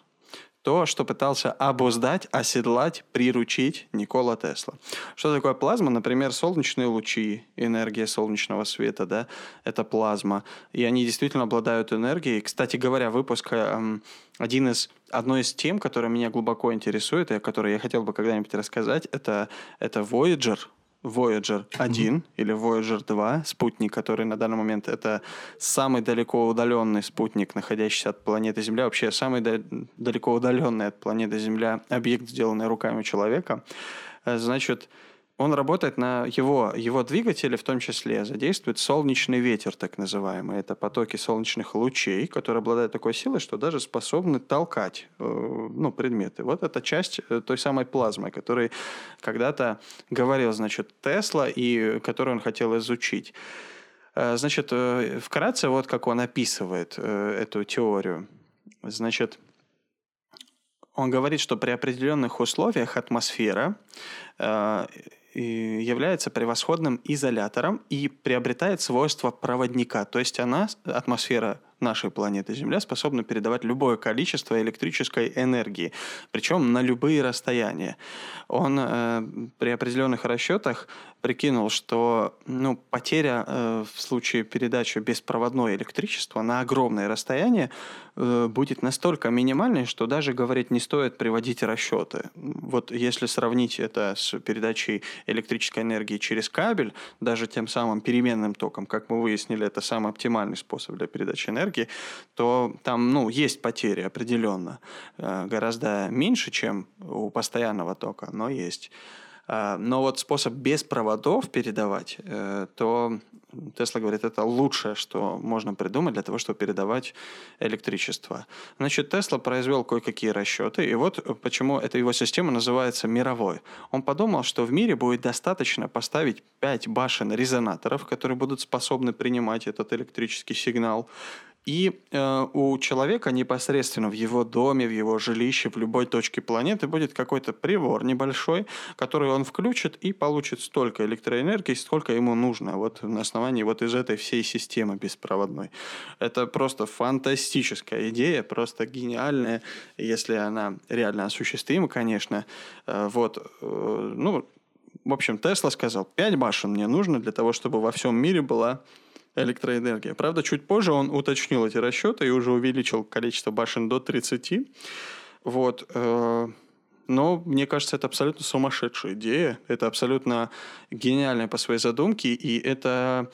то, что пытался обуздать, оседлать, приручить Никола Тесла. Что такое плазма? Например, солнечные лучи, энергия солнечного света, да, это плазма. И они действительно обладают энергией. Кстати говоря, выпуск эм, один из, одной из тем, которая меня глубоко интересует, и о которой я хотел бы когда-нибудь рассказать, это, это Voyager, Voyager 1 mm-hmm. или Voyager 2, спутник, который на данный момент это самый далеко удаленный спутник, находящийся от планеты Земля, вообще самый да- далеко удаленный от планеты Земля объект, сделанный руками человека. Э, значит, он работает на его, его двигатели, в том числе задействует солнечный ветер, так называемый. Это потоки солнечных лучей, которые обладают такой силой, что даже способны толкать э, ну, предметы. Вот это часть э, той самой плазмы, которой когда-то говорил, значит, Тесла, и которую он хотел изучить. Э, значит, вкратце вот как он описывает эту теорию. Значит, он говорит, что при определенных условиях атмосфера является превосходным изолятором и приобретает свойства проводника. То есть она, атмосфера нашей планеты Земля способна передавать любое количество электрической энергии, причем на любые расстояния. Он э, при определенных расчетах прикинул, что ну, потеря э, в случае передачи беспроводного электричества на огромное расстояние э, будет настолько минимальной, что даже говорить не стоит приводить расчеты. Вот если сравнить это с передачей электрической энергии через кабель, даже тем самым переменным током, как мы выяснили, это самый оптимальный способ для передачи энергии, энергии, то там ну, есть потери определенно. Э, гораздо меньше, чем у постоянного тока, но есть. Э, но вот способ без проводов передавать, э, то Тесла говорит, это лучшее, что можно придумать для того, чтобы передавать электричество. Значит, Тесла произвел кое-какие расчеты, и вот почему эта его система называется мировой. Он подумал, что в мире будет достаточно поставить 5 башен резонаторов, которые будут способны принимать этот электрический сигнал, И э, у человека непосредственно в его доме, в его жилище, в любой точке планеты будет какой-то прибор небольшой, который он включит и получит столько электроэнергии, сколько ему нужно. Вот на основании вот из этой всей системы беспроводной. Это просто фантастическая идея, просто гениальная, если она реально осуществима, конечно. Э, вот, э, ну, в общем, Тесла сказал, 5 башен мне нужно для того, чтобы во всем мире была электроэнергия. Правда, чуть позже он уточнил эти расчеты и уже увеличил количество башен до 30. Вот. Э, но мне кажется, это абсолютно сумасшедшая идея. Это абсолютно гениальная по своей задумке. И это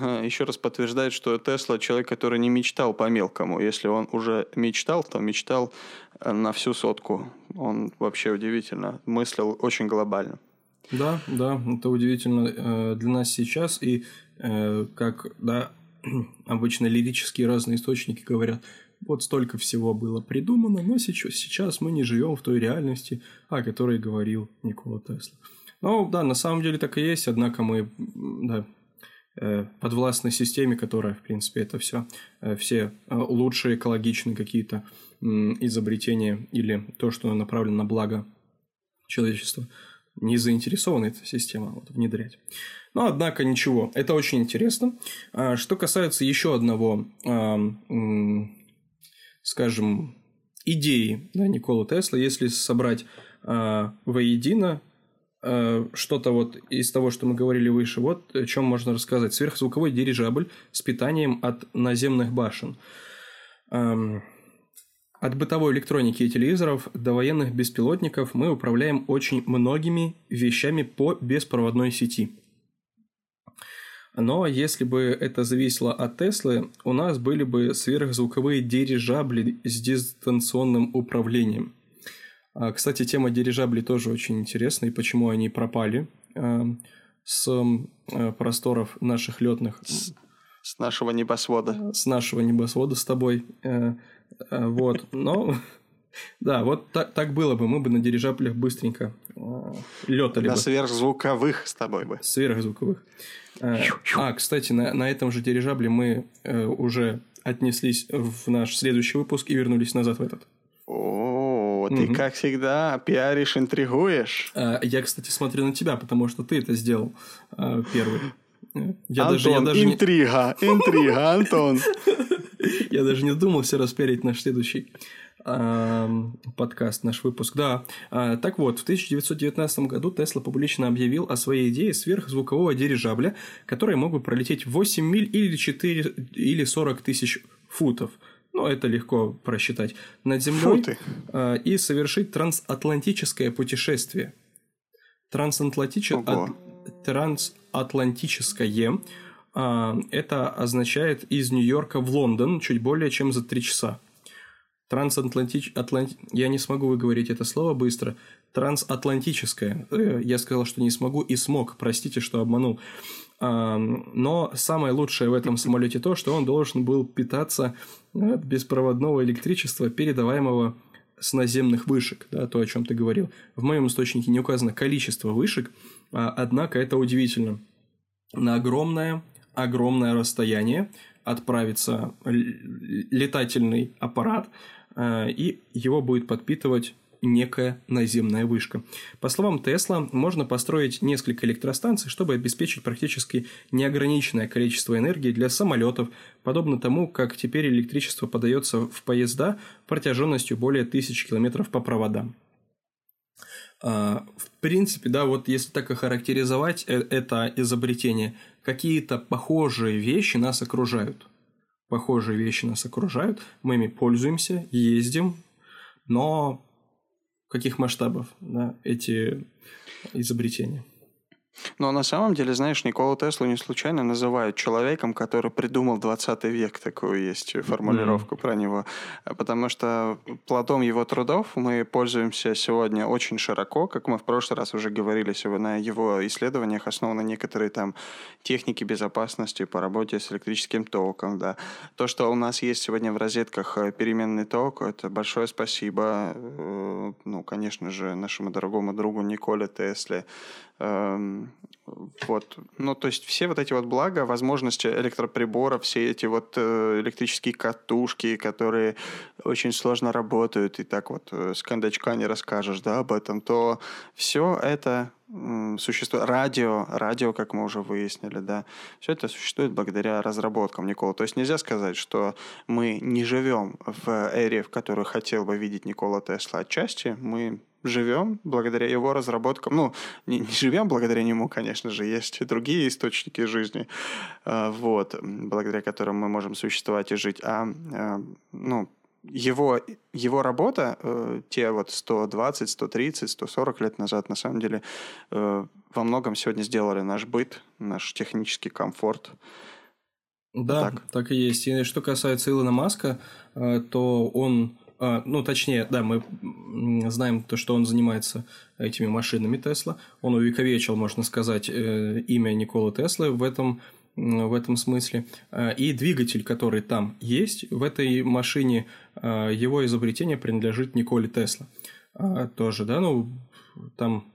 э, еще раз подтверждает, что Тесла человек, который не мечтал по мелкому. Если он уже мечтал, то мечтал э, на всю сотку. Он вообще удивительно мыслил очень глобально. Да, да, это удивительно для нас сейчас. И как да, обычно лирические разные источники говорят, вот столько всего было придумано, но сейчас, сейчас мы не живем в той реальности, о которой говорил Никола Тесла. Ну, да, на самом деле так и есть, однако мы да, э, подвластной системе, которая, в принципе, это все, э, все лучшие экологичные какие-то изобретения или то, что направлено на благо человечества, не заинтересована эта система вот, внедрять. Но, однако, ничего, это очень интересно. А, что касается еще одного, скажем, идеи да, Никола Тесла, если собрать а, воедино а, что-то вот из того, что мы говорили выше, вот о чем можно рассказать. Сверхзвуковой дирижабль с питанием от наземных башен. От бытовой электроники и телевизоров до военных беспилотников мы управляем очень многими вещами по беспроводной сети. Но если бы это зависело от Теслы, у нас были бы сверхзвуковые дирижабли с дистанционным управлением. А, кстати, тема дирижаблей тоже очень интересна, и почему они пропали а, с а, просторов наших летных. С, с нашего небосвода. С нашего небосвода с тобой. Вот, но да, вот так, так было бы, мы бы на дирижаблях быстренько летали на бы. сверхзвуковых с тобой бы. Сверхзвуковых. Э, а, кстати, на, на этом же дирижабле мы э, уже отнеслись в наш следующий выпуск и вернулись назад в этот. О, ты, угу. как всегда, пиаришь, интригуешь. Я, кстати, смотрю на тебя, потому что ты это сделал первый. Я Антон, даже, я даже интрига, не... интрига, Антон. Я даже не думал все распиарить наш следующий подкаст, наш выпуск. Да. А, так вот, в 1919 году Тесла публично объявил о своей идее сверхзвукового дирижабля, который мог бы пролететь 8 миль или 4 или 40 тысяч футов. Ну, это легко просчитать. Над землей Футы. А, и совершить трансатлантическое путешествие. Трансатлантич... От... Трансатлантическое это означает из Нью-Йорка в Лондон чуть более чем за 3 часа. Трансатлантич... Атлант... Я не смогу выговорить это слово быстро. Трансатлантическое. Э, я сказал, что не смогу и смог. Простите, что обманул. Но самое лучшее в этом самолете то, что он должен был питаться от беспроводного электричества, передаваемого с наземных вышек, да, то, о чем ты говорил. В моем источнике не указано количество вышек, а, однако это удивительно. На огромное, огромное расстояние отправится летательный аппарат, Э, и его будет подпитывать некая наземная вышка. По словам Тесла, можно построить несколько электростанций, чтобы обеспечить практически неограниченное количество энергии для самолетов, подобно тому, как теперь электричество подается в поезда протяженностью более тысячи километров по проводам. А, в принципе, да, вот если так охарактеризовать э, это изобретение, какие-то похожие вещи нас окружают – похожие вещи нас окружают, мы ими пользуемся, ездим, но каких масштабов да, эти изобретения? Но на самом деле, знаешь, Никола Теслу не случайно называют человеком, который придумал 20 век, такую есть формулировку mm-hmm. про него. Потому что плодом его трудов мы пользуемся сегодня очень широко, как мы в прошлый раз уже говорили, на его исследованиях основаны некоторые там техники безопасности по работе с электрическим током. Да. То, что у нас есть сегодня в розетках э, переменный ток, это большое спасибо, э, ну, конечно же, нашему дорогому другу Николе Тесле, Вот. Ну, то есть все вот эти вот блага, возможности электроприборов, все эти вот э, электрические катушки, которые очень сложно работают, и так вот э, с кондачка не расскажешь, да, об этом, то все это э, существует. Радио, радио, как мы уже выяснили, да, все это существует благодаря разработкам Никола. То есть нельзя сказать, что мы не живем в эре, в которой хотел бы видеть Никола Тесла отчасти. Мы живем благодаря его разработкам. Ну, не, не живем благодаря нему, конечно же, есть и другие источники жизни, э, вот, благодаря которым мы можем существовать и жить. А, э, ну, его, его работа, э, те вот 120, 130, 140 лет назад, на самом деле, э, во многом сегодня сделали наш быт, наш технический комфорт. Да, так, так и есть. И что касается Илона Маска, э, то он а, ну, точнее, да, мы знаем то, что он занимается этими машинами Тесла. Он увековечил, можно сказать, э, имя Николы Теслы в этом, в этом смысле. А, и двигатель, который там есть, в этой машине, а, его изобретение принадлежит Николе Тесла. Тоже, да, ну, там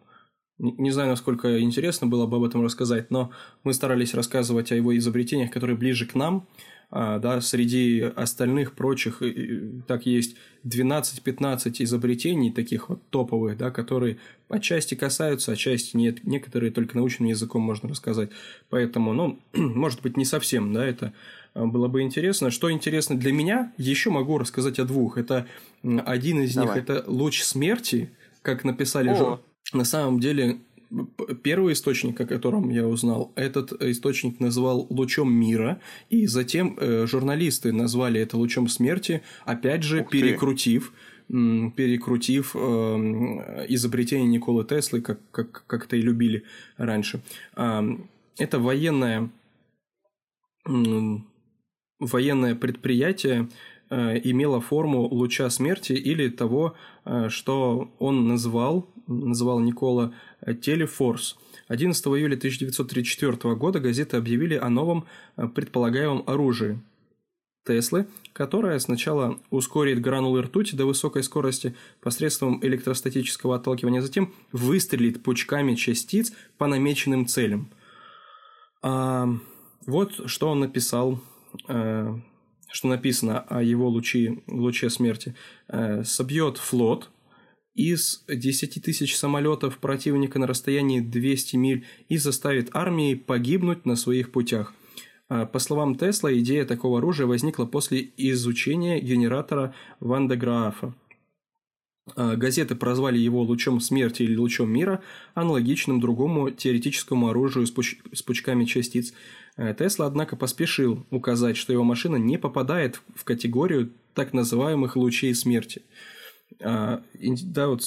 не знаю, насколько интересно было бы об этом рассказать, но мы старались рассказывать о его изобретениях, которые ближе к нам – да, среди остальных прочих так есть 12-15 изобретений таких вот топовых, да, которые отчасти касаются, отчасти нет, некоторые только научным языком можно рассказать. Поэтому, ну, может быть, не совсем, да, это а, было бы интересно. Что интересно для меня, еще могу рассказать о двух. Это один из Давай. них это луч смерти, как написали О. На самом деле первый источник, о котором я узнал, этот источник назвал лучом мира, и затем э, журналисты назвали это лучом смерти, опять же, перекрутив перекрутив э, изобретение Николы Теслы, как, как, как это и любили раньше. Э, это военное, э, военное предприятие э, имело форму луча смерти или того, э, что он назвал, называл Никола Телефорс. 11 июля 1934 года газеты объявили о новом э, предполагаемом оружии Теслы, которое сначала ускорит гранулы ртути до высокой скорости посредством электростатического отталкивания, а затем выстрелит пучками частиц по намеченным целям. А, вот что он написал, что написано о его лучи, луче смерти. А, «Собьет флот, из 10 тысяч самолетов противника на расстоянии 200 миль и заставит армии погибнуть на своих путях. А, по словам Тесла, идея такого оружия возникла после изучения генератора Ванда Граафа. А, газеты прозвали его лучом смерти или лучом мира, аналогичным другому теоретическому оружию с пучками частиц. А, Тесла, однако, поспешил указать, что его машина не попадает в категорию так называемых лучей смерти – да, вот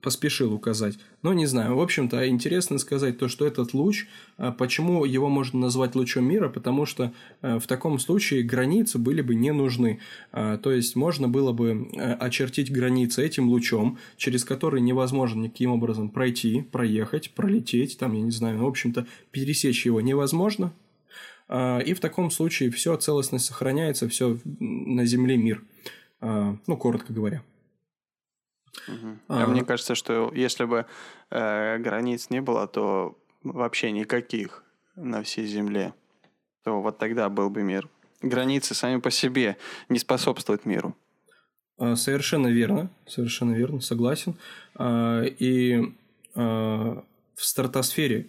поспешил указать. Но не знаю. В общем-то, интересно сказать то, что этот луч, а, почему его можно назвать лучом мира, потому что а, в таком случае границы были бы не нужны. То есть можно было бы очертить границы этим лучом, через который невозможно никаким образом пройти, проехать, пролететь, там, я не знаю, в общем-то, пересечь его невозможно. И в таком случае все целостность сохраняется, все на Земле мир. Ну, коротко говоря. Угу. А, а мне кажется, что если бы э, границ не было, то вообще никаких на всей Земле, то вот тогда был бы мир. Границы сами по себе не способствуют миру. А, совершенно верно, совершенно верно, согласен. А, и в стратосфере,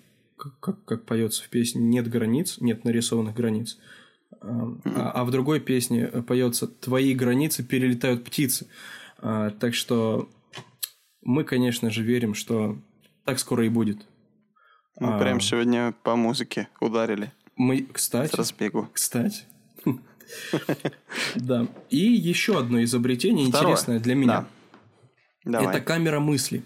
как, как поется в песне, нет границ, нет нарисованных границ. А, а в другой песне поется «Твои границы перелетают птицы». А, так что мы, конечно же, верим, что так скоро и будет. Мы а, прям сегодня по музыке ударили. Мы, кстати... С разбегу. Кстати. Да. И еще одно изобретение интересное для меня. Это камера мысли.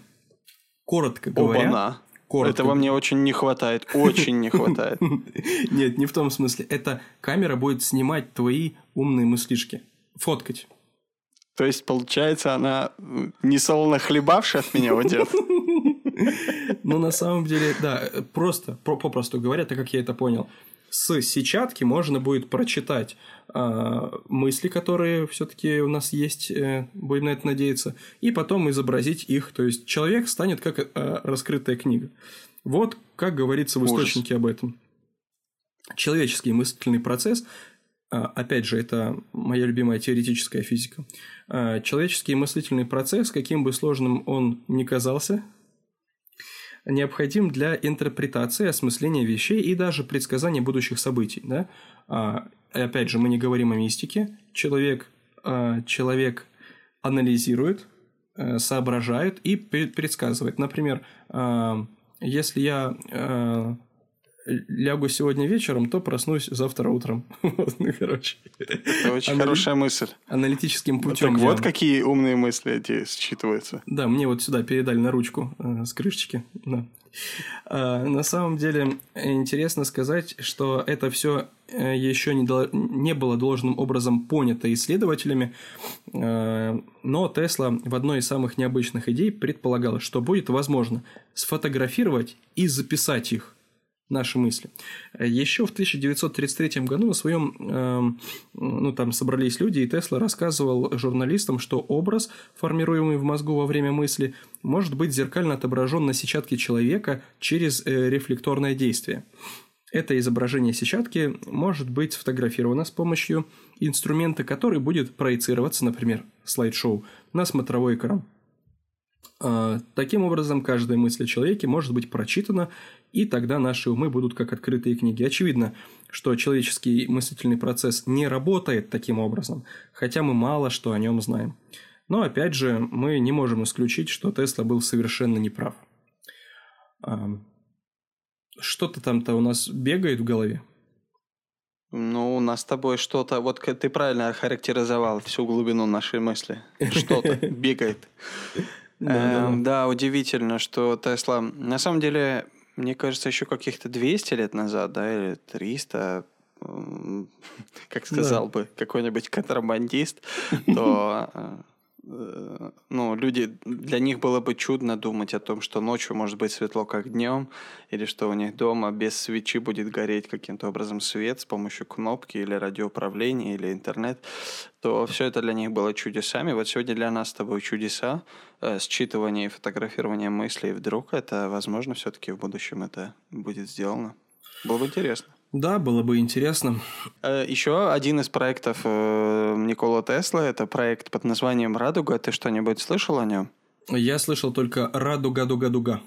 Коротко говоря. Коротко. Этого мне очень не хватает, очень не хватает. Нет, не в том смысле. Эта камера будет снимать твои умные мыслишки. Фоткать. То есть, получается, она не солоно хлебавшая от меня уйдет? Ну, на самом деле, да, просто, попросту говоря, так как я это понял, с сетчатки можно будет прочитать э, мысли, которые все-таки у нас есть, э, будем на это надеяться, и потом изобразить их. То есть человек станет как э, раскрытая книга. Вот как говорится в источнике Ужас. об этом. Человеческий мыслительный процесс опять же, это моя любимая теоретическая физика. Человеческий мыслительный процесс, каким бы сложным он ни казался, необходим для интерпретации, осмысления вещей и даже предсказания будущих событий. Да? А, опять же, мы не говорим о мистике. Человек, а, человек анализирует, а, соображает и предсказывает. Например, а, если я а, лягу сегодня вечером, то проснусь завтра утром. ну, короче. Это очень Анали... хорошая мысль. Аналитическим путем. Так вот какие умные мысли эти считываются. Да, мне вот сюда передали на ручку э, с крышечки. Да. А, на самом деле интересно сказать, что это все э, еще не, до... не было должным образом понято исследователями, э, но Тесла в одной из самых необычных идей предполагала, что будет возможно сфотографировать и записать их наши мысли. Еще в 1933 году на своем, эм, ну там собрались люди, и Тесла рассказывал журналистам, что образ, формируемый в мозгу во время мысли, может быть зеркально отображен на сетчатке человека через э, рефлекторное действие. Это изображение сетчатки может быть сфотографировано с помощью инструмента, который будет проецироваться, например, слайд-шоу, на смотровой экран. А, таким образом, каждая мысль о человеке может быть прочитана, и тогда наши умы будут как открытые книги. Очевидно, что человеческий мыслительный процесс не работает таким образом, хотя мы мало что о нем знаем. Но опять же, мы не можем исключить, что Тесла был совершенно неправ. Что-то там-то у нас бегает в голове. Ну, у нас с тобой что-то... Вот ты правильно охарактеризовал всю глубину нашей мысли. Что-то бегает. Эм, да, удивительно, что Тесла... На самом деле, мне кажется, еще каких-то 200 лет назад, да, или 300, как сказал да. бы какой-нибудь контрабандист, то э, ну, люди, для них было бы чудно думать о том, что ночью может быть светло, как днем, или что у них дома без свечи будет гореть каким-то образом свет с помощью кнопки или радиоуправления или интернет, то все это для них было чудесами. Вот сегодня для нас с тобой чудеса, э, считывание и фотографирование мыслей. Вдруг это, возможно, все-таки в будущем это будет сделано. Было бы интересно. Да, было бы интересно. Э, Еще один из проектов э, Никола Тесла – это проект под названием «Радуга». Ты что-нибудь слышал о нем? Я слышал только «Радуга-дуга-дуга».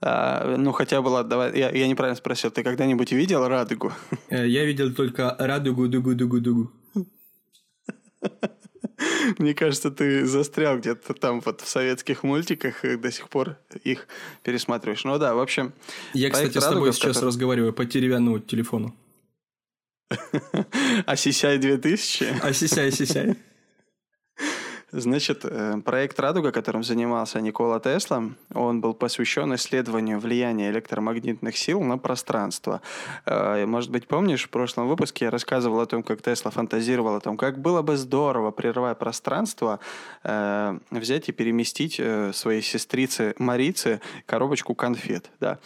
А, ну, хотя бы, ладно, давай, я, я неправильно спросил, ты когда-нибудь видел радугу? Э, я видел только радугу-дугу-дугу-дугу. Мне кажется, ты застрял где-то там вот в советских мультиках и до сих пор их пересматриваешь. Ну да, в общем... Я, кстати, с тобой сейчас который... разговариваю по деревянному телефону. А Сисяй 2000? А Сисяй, Сисяй. Значит, э, проект «Радуга», которым занимался Никола Тесла, он был посвящен исследованию влияния электромагнитных сил на пространство. Э, может быть, помнишь, в прошлом выпуске я рассказывал о том, как Тесла фантазировал о том, как было бы здорово, прерывая пространство, э, взять и переместить своей сестрице Марице коробочку конфет. Да.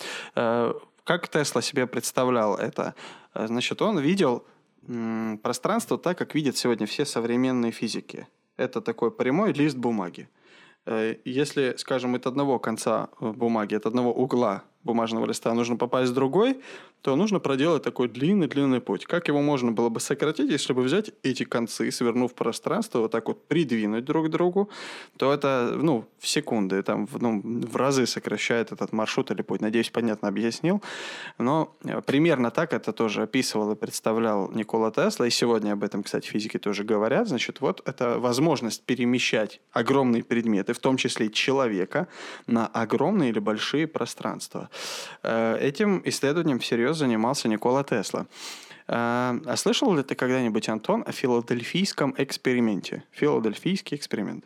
Как Тесла себе представлял это? Значит, он видел пространство так, как видят сегодня все современные физики – это такой прямой лист бумаги. Э, если, скажем, от одного конца э, бумаги, от одного угла бумажного листа нужно попасть в другой, то нужно проделать такой длинный-длинный путь. Как его можно было бы сократить, если бы взять эти концы, свернув пространство, вот так вот придвинуть друг к другу, то это, ну, в секунды, там, ну, в разы сокращает этот маршрут или путь. Надеюсь, понятно объяснил. Но э, примерно так это тоже описывал и представлял Никола Тесла, и сегодня об этом, кстати, физики тоже говорят. Значит, вот это возможность перемещать огромные предметы, в том числе человека, на огромные или большие пространства. Э, этим исследованием всерьез занимался Никола Тесла. Э, а слышал ли ты когда-нибудь, Антон, о филадельфийском эксперименте? Филадельфийский эксперимент.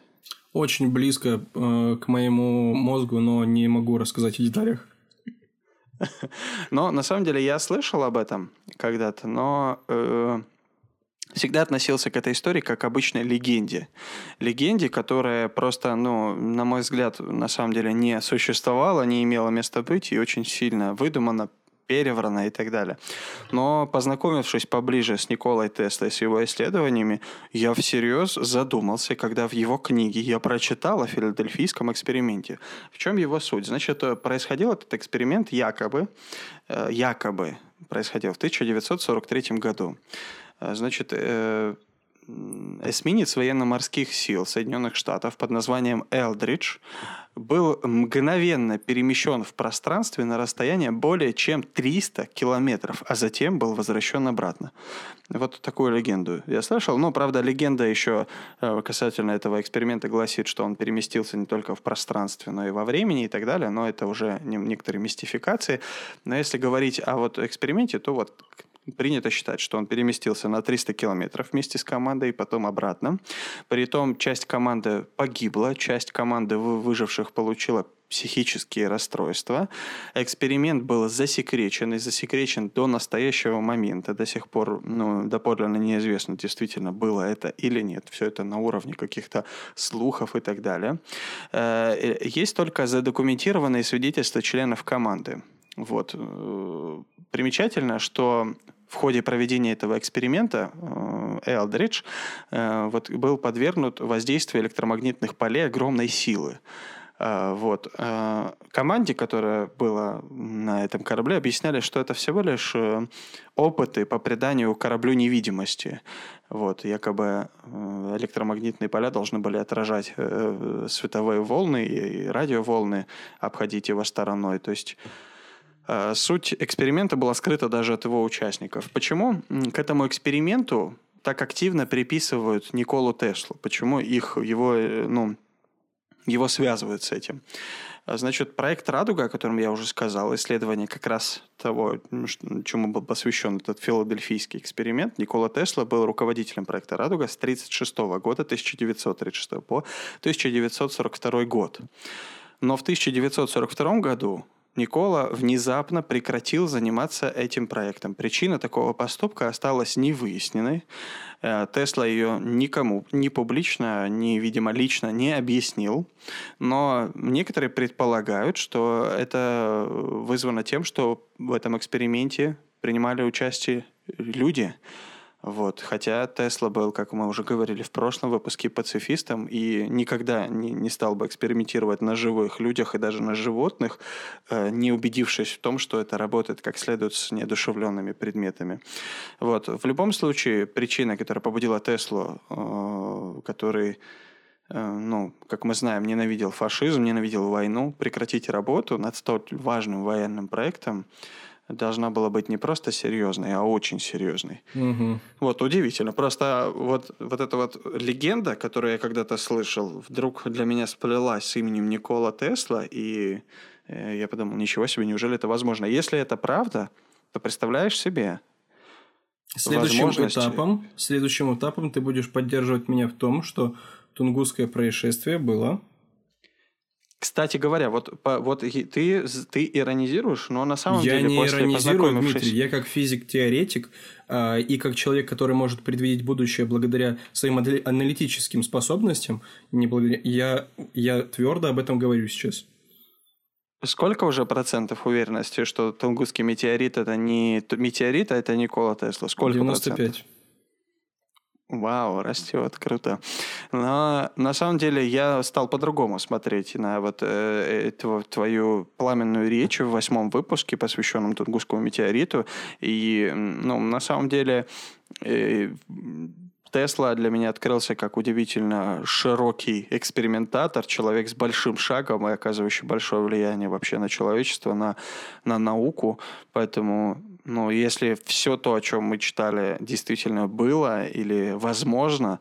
Очень близко э, к моему мозгу, но не могу рассказать о деталях. Но на самом деле я слышал об этом когда-то, но э, всегда относился к этой истории как к обычной легенде. Легенде, которая просто, ну, на мой взгляд, на самом деле не существовала, не имела места быть и очень сильно выдумана, переврано и так далее. Но познакомившись поближе с Николой Теслой, с его исследованиями, я всерьез задумался, когда в его книге я прочитал о филадельфийском эксперименте. В чем его суть? Значит, э, происходил этот эксперимент якобы, э, якобы происходил в 1943 году. Э, значит, эсминец военно-морских сил Соединенных Штатов под названием «Элдридж» был мгновенно перемещен в пространстве на расстояние более чем 300 километров, а затем был возвращен обратно. Вот такую легенду я слышал. Но, правда, легенда еще э, касательно этого эксперимента гласит, что он переместился не только в пространстве, но и во времени и так далее. Но это уже некоторые мистификации. Но если говорить о вот эксперименте, то вот принято считать, что он переместился на 300 километров вместе с командой и потом обратно. При том часть команды погибла, часть команды выживших получила психические расстройства. Эксперимент был засекречен и засекречен до настоящего момента. До сих пор ну, доподлинно неизвестно, действительно было это или нет. Все это на уровне каких-то слухов и так далее. Э, есть только задокументированные свидетельства членов команды. Вот. Э, примечательно, что в ходе проведения этого эксперимента Элдридж э, вот, был подвергнут воздействию электромагнитных полей огромной силы. Э, вот. Э, команде, которая была на этом корабле, объясняли, что это всего лишь опыты по приданию кораблю невидимости. Вот, якобы электромагнитные поля должны были отражать световые волны и радиоволны, обходить его стороной. То есть Э, суть эксперимента была скрыта даже от его участников. Почему к этому эксперименту так активно приписывают Николу Теслу? Почему их, его, э, ну, его связывают с этим? Э, значит, проект «Радуга», о котором я уже сказал, исследование как раз того, чему был посвящен этот филадельфийский эксперимент, Никола Тесла был руководителем проекта «Радуга» с 1936 года, 1936 по 1942 год. Но в 1942 году Никола внезапно прекратил заниматься этим проектом. Причина такого поступка осталась невыясненной. Э, Тесла ее никому, ни публично, ни, видимо, лично не объяснил. Но некоторые предполагают, что это вызвано тем, что в этом эксперименте принимали участие люди, вот. Хотя Тесла был, как мы уже говорили в прошлом выпуске, пацифистом и никогда не, не стал бы экспериментировать на живых людях и даже на животных, э, не убедившись в том, что это работает как следует с неодушевленными предметами. Вот. В любом случае, причина, которая побудила Теслу, э, который э, ну, как мы знаем, ненавидел фашизм, ненавидел войну, прекратить работу над столь важным военным проектом, должна была быть не просто серьезной, а очень серьезной. Угу. Вот, удивительно. Просто вот, вот эта вот легенда, которую я когда-то слышал, вдруг для меня сплелась с именем Никола Тесла, и э, я подумал, ничего себе, неужели это возможно? Если это правда, то представляешь себе, Следующим этапом, следующим этапом ты будешь поддерживать меня в том, что Тунгусское происшествие было кстати говоря, вот, по, вот ты, ты иронизируешь, но на самом я деле не после иронизирую, Дмитрий. Я как физик-теоретик э, и как человек, который может предвидеть будущее благодаря своим аналитическим способностям, не благодаря, я, я твердо об этом говорю сейчас. Сколько уже процентов уверенности, что Тунгусский метеорит это не метеорит, а это Никола Тесла? Сколько 95. процентов? Вау, растет, круто. Но на самом деле я стал по-другому смотреть на вот э, эту, твою пламенную речь в восьмом выпуске, посвященном Тунгусскому метеориту. И, ну, на самом деле, э, Тесла для меня открылся как удивительно широкий экспериментатор, человек с большим шагом и оказывающий большое влияние вообще на человечество, на, на науку. Поэтому ну, если все то, о чем мы читали, действительно было или возможно,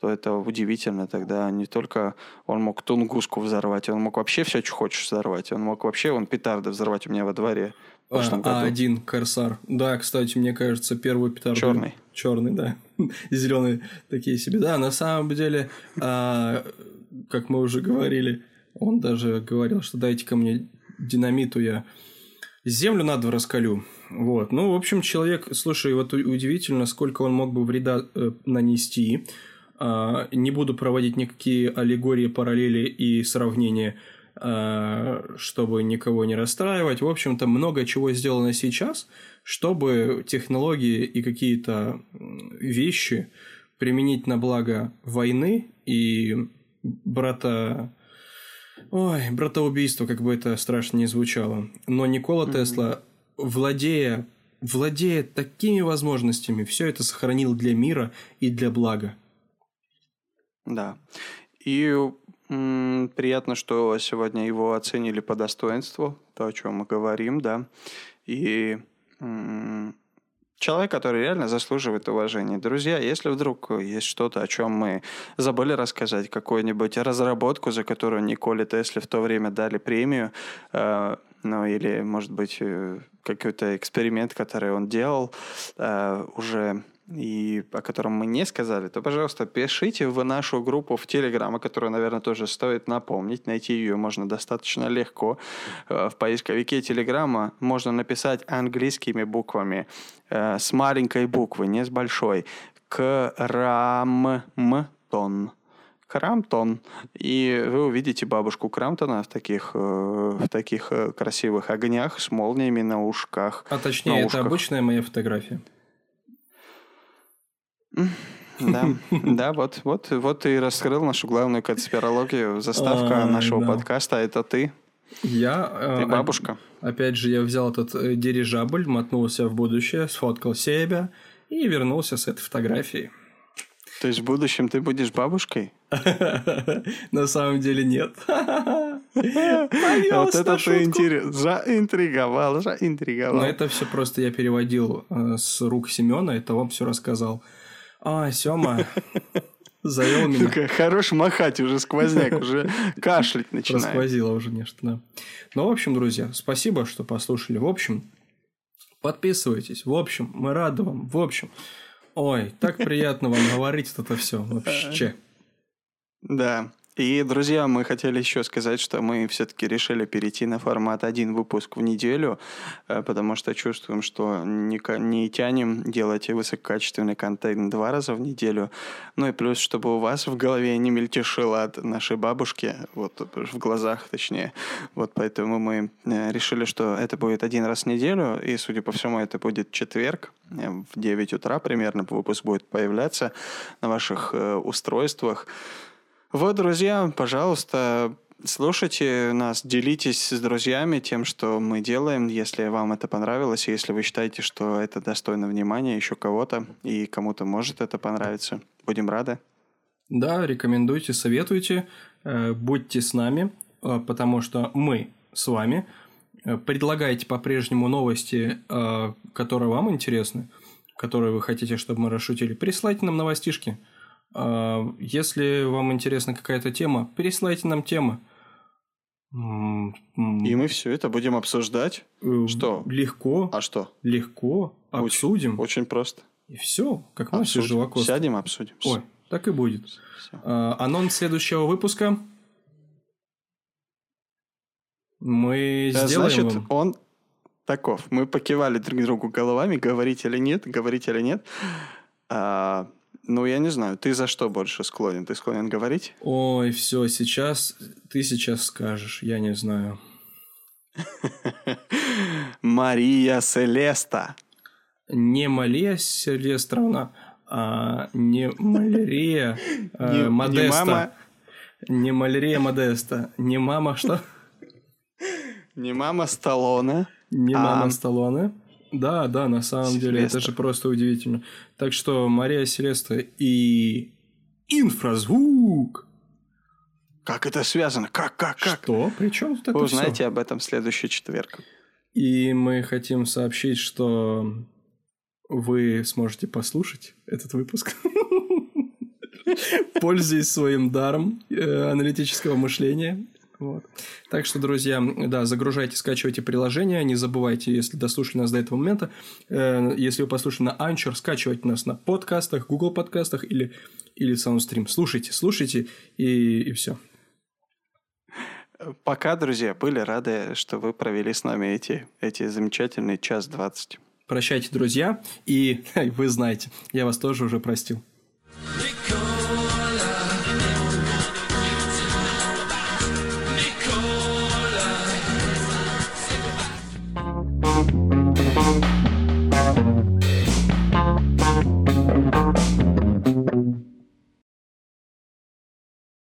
то это удивительно тогда. Не только он мог Тунгуску взорвать, он мог вообще все, что хочешь взорвать. Он мог вообще, он петарды взорвать у меня во дворе. А, один Корсар. Да, кстати, мне кажется, первый петард. Черный. Черный, да. Зеленые такие себе. Да, на самом деле, а, как мы уже говорили, он даже говорил, что дайте ко мне динамиту, я землю надо раскалю. Вот. Ну, в общем, человек, слушай, вот удивительно, сколько он мог бы вреда э, нанести. А, не буду проводить никакие аллегории, параллели и сравнения. э, чтобы никого не расстраивать. В общем-то, много чего сделано сейчас, чтобы технологии и какие-то вещи применить на благо войны и брата... Ой, братоубийство, как бы это страшно не звучало. Но Никола mm-hmm. Тесла, владея, владея такими возможностями, все это сохранил для мира и для блага. Да. И м, приятно, что сегодня его оценили по достоинству, то, о чем мы говорим, да. И м, человек, который реально заслуживает уважения. Друзья, если вдруг есть что-то, о чем мы забыли рассказать, какую-нибудь разработку, за которую Николе Тесле в то время дали премию, э, ну или, может быть, э, какой-то эксперимент, который он делал, э, уже и о котором мы не сказали, то, пожалуйста, пишите в нашу группу в Телеграм, о которой, наверное, тоже стоит напомнить. Найти ее можно достаточно легко. Э, в поисковике Телеграма можно написать английскими буквами э, с маленькой буквы, не с большой. Крамтон. Крамтон. И вы увидите бабушку Крамтона в таких, э, в таких красивых огнях с молниями на ушках. А точнее, это обычная моя фотография. Да, да, вот, вот, вот ты раскрыл нашу главную конспирологию. Заставка нашего подкаста – это ты. Я... Ты э, бабушка. Опять же, я взял этот э, дирижабль, мотнулся в будущее, сфоткал себя и вернулся с этой фотографией. То есть в будущем ты будешь бабушкой? На самом деле нет. Вот это ты. Заинтриговал, заинтриговал. Но это все просто я переводил э, с рук Семена, это вам все рассказал. А, Сема, завел меня. Ну хорош махать уже сквозняк, уже кашлять начинает. Расквозило уже нечто, да. Ну, в общем, друзья, спасибо, что послушали. В общем, подписывайтесь. В общем, мы рады вам. В общем, ой, так приятно вам говорить это все вообще. Да. И, друзья, мы хотели еще сказать, что мы все-таки решили перейти на формат один выпуск в неделю, э, потому что чувствуем, что не, не тянем делать высококачественный контент два раза в неделю. Ну и плюс, чтобы у вас в голове не мельтешило от нашей бабушки, вот в глазах точнее. Вот поэтому мы э, решили, что это будет один раз в неделю, и, судя по всему, это будет четверг э, в 9 утра примерно выпуск будет появляться на ваших устройствах. Вот, друзья, пожалуйста, слушайте нас, делитесь с друзьями тем, что мы делаем, если вам это понравилось, если вы считаете, что это достойно внимания еще кого-то, и кому-то может это понравиться. Будем рады. Да, рекомендуйте, советуйте, э, будьте с нами, э, потому что мы с вами. Э, предлагайте по-прежнему новости, которые вам интересны, которые вы хотите, чтобы мы расшутили. Присылайте нам новостишки – если вам интересна какая-то тема, пересылайте нам темы. И мы все это будем обсуждать. Э, что? Легко. А что? Легко. Обсудим. Очень, очень просто. И все, как мы все живокосты. Сядем, обсудим. Ой, так и будет. А, анонс следующего выпуска. Мы сделаем Значит, вам... он таков. Мы покивали друг другу головами, говорить или нет, говорить или нет. А, ну, я не знаю, ты за что больше склонен? Ты склонен говорить? Ой, все, сейчас ты сейчас скажешь, я не знаю. Мария Селеста. Не Мария Селестровна, а не Малярия а, Модеста. Не Малярия Модеста. Не мама что? Не мама Сталлоне. Не мама а Сталлоне. Да, да, на самом Селеста. деле, это же просто удивительно. Так что Мария Селеста и инфразвук. Как это связано? Как, как, как? Что? Причем тут это Вы узнаете все? об этом в следующий четверг. И мы хотим сообщить, что вы сможете послушать этот выпуск. Пользуясь своим даром э, аналитического мышления вот. Так что, друзья, да, загружайте, скачивайте приложение. Не забывайте, если дослушали нас до этого момента, э, если вы послушали на Anchor, скачивайте нас на подкастах, Google подкастах или, или Soundstream. Слушайте, слушайте и, и все. Пока, друзья, были рады, что вы провели с нами эти, эти замечательные час двадцать. Прощайте, друзья, и вы знаете, я вас тоже уже простил. Nicole. Пока.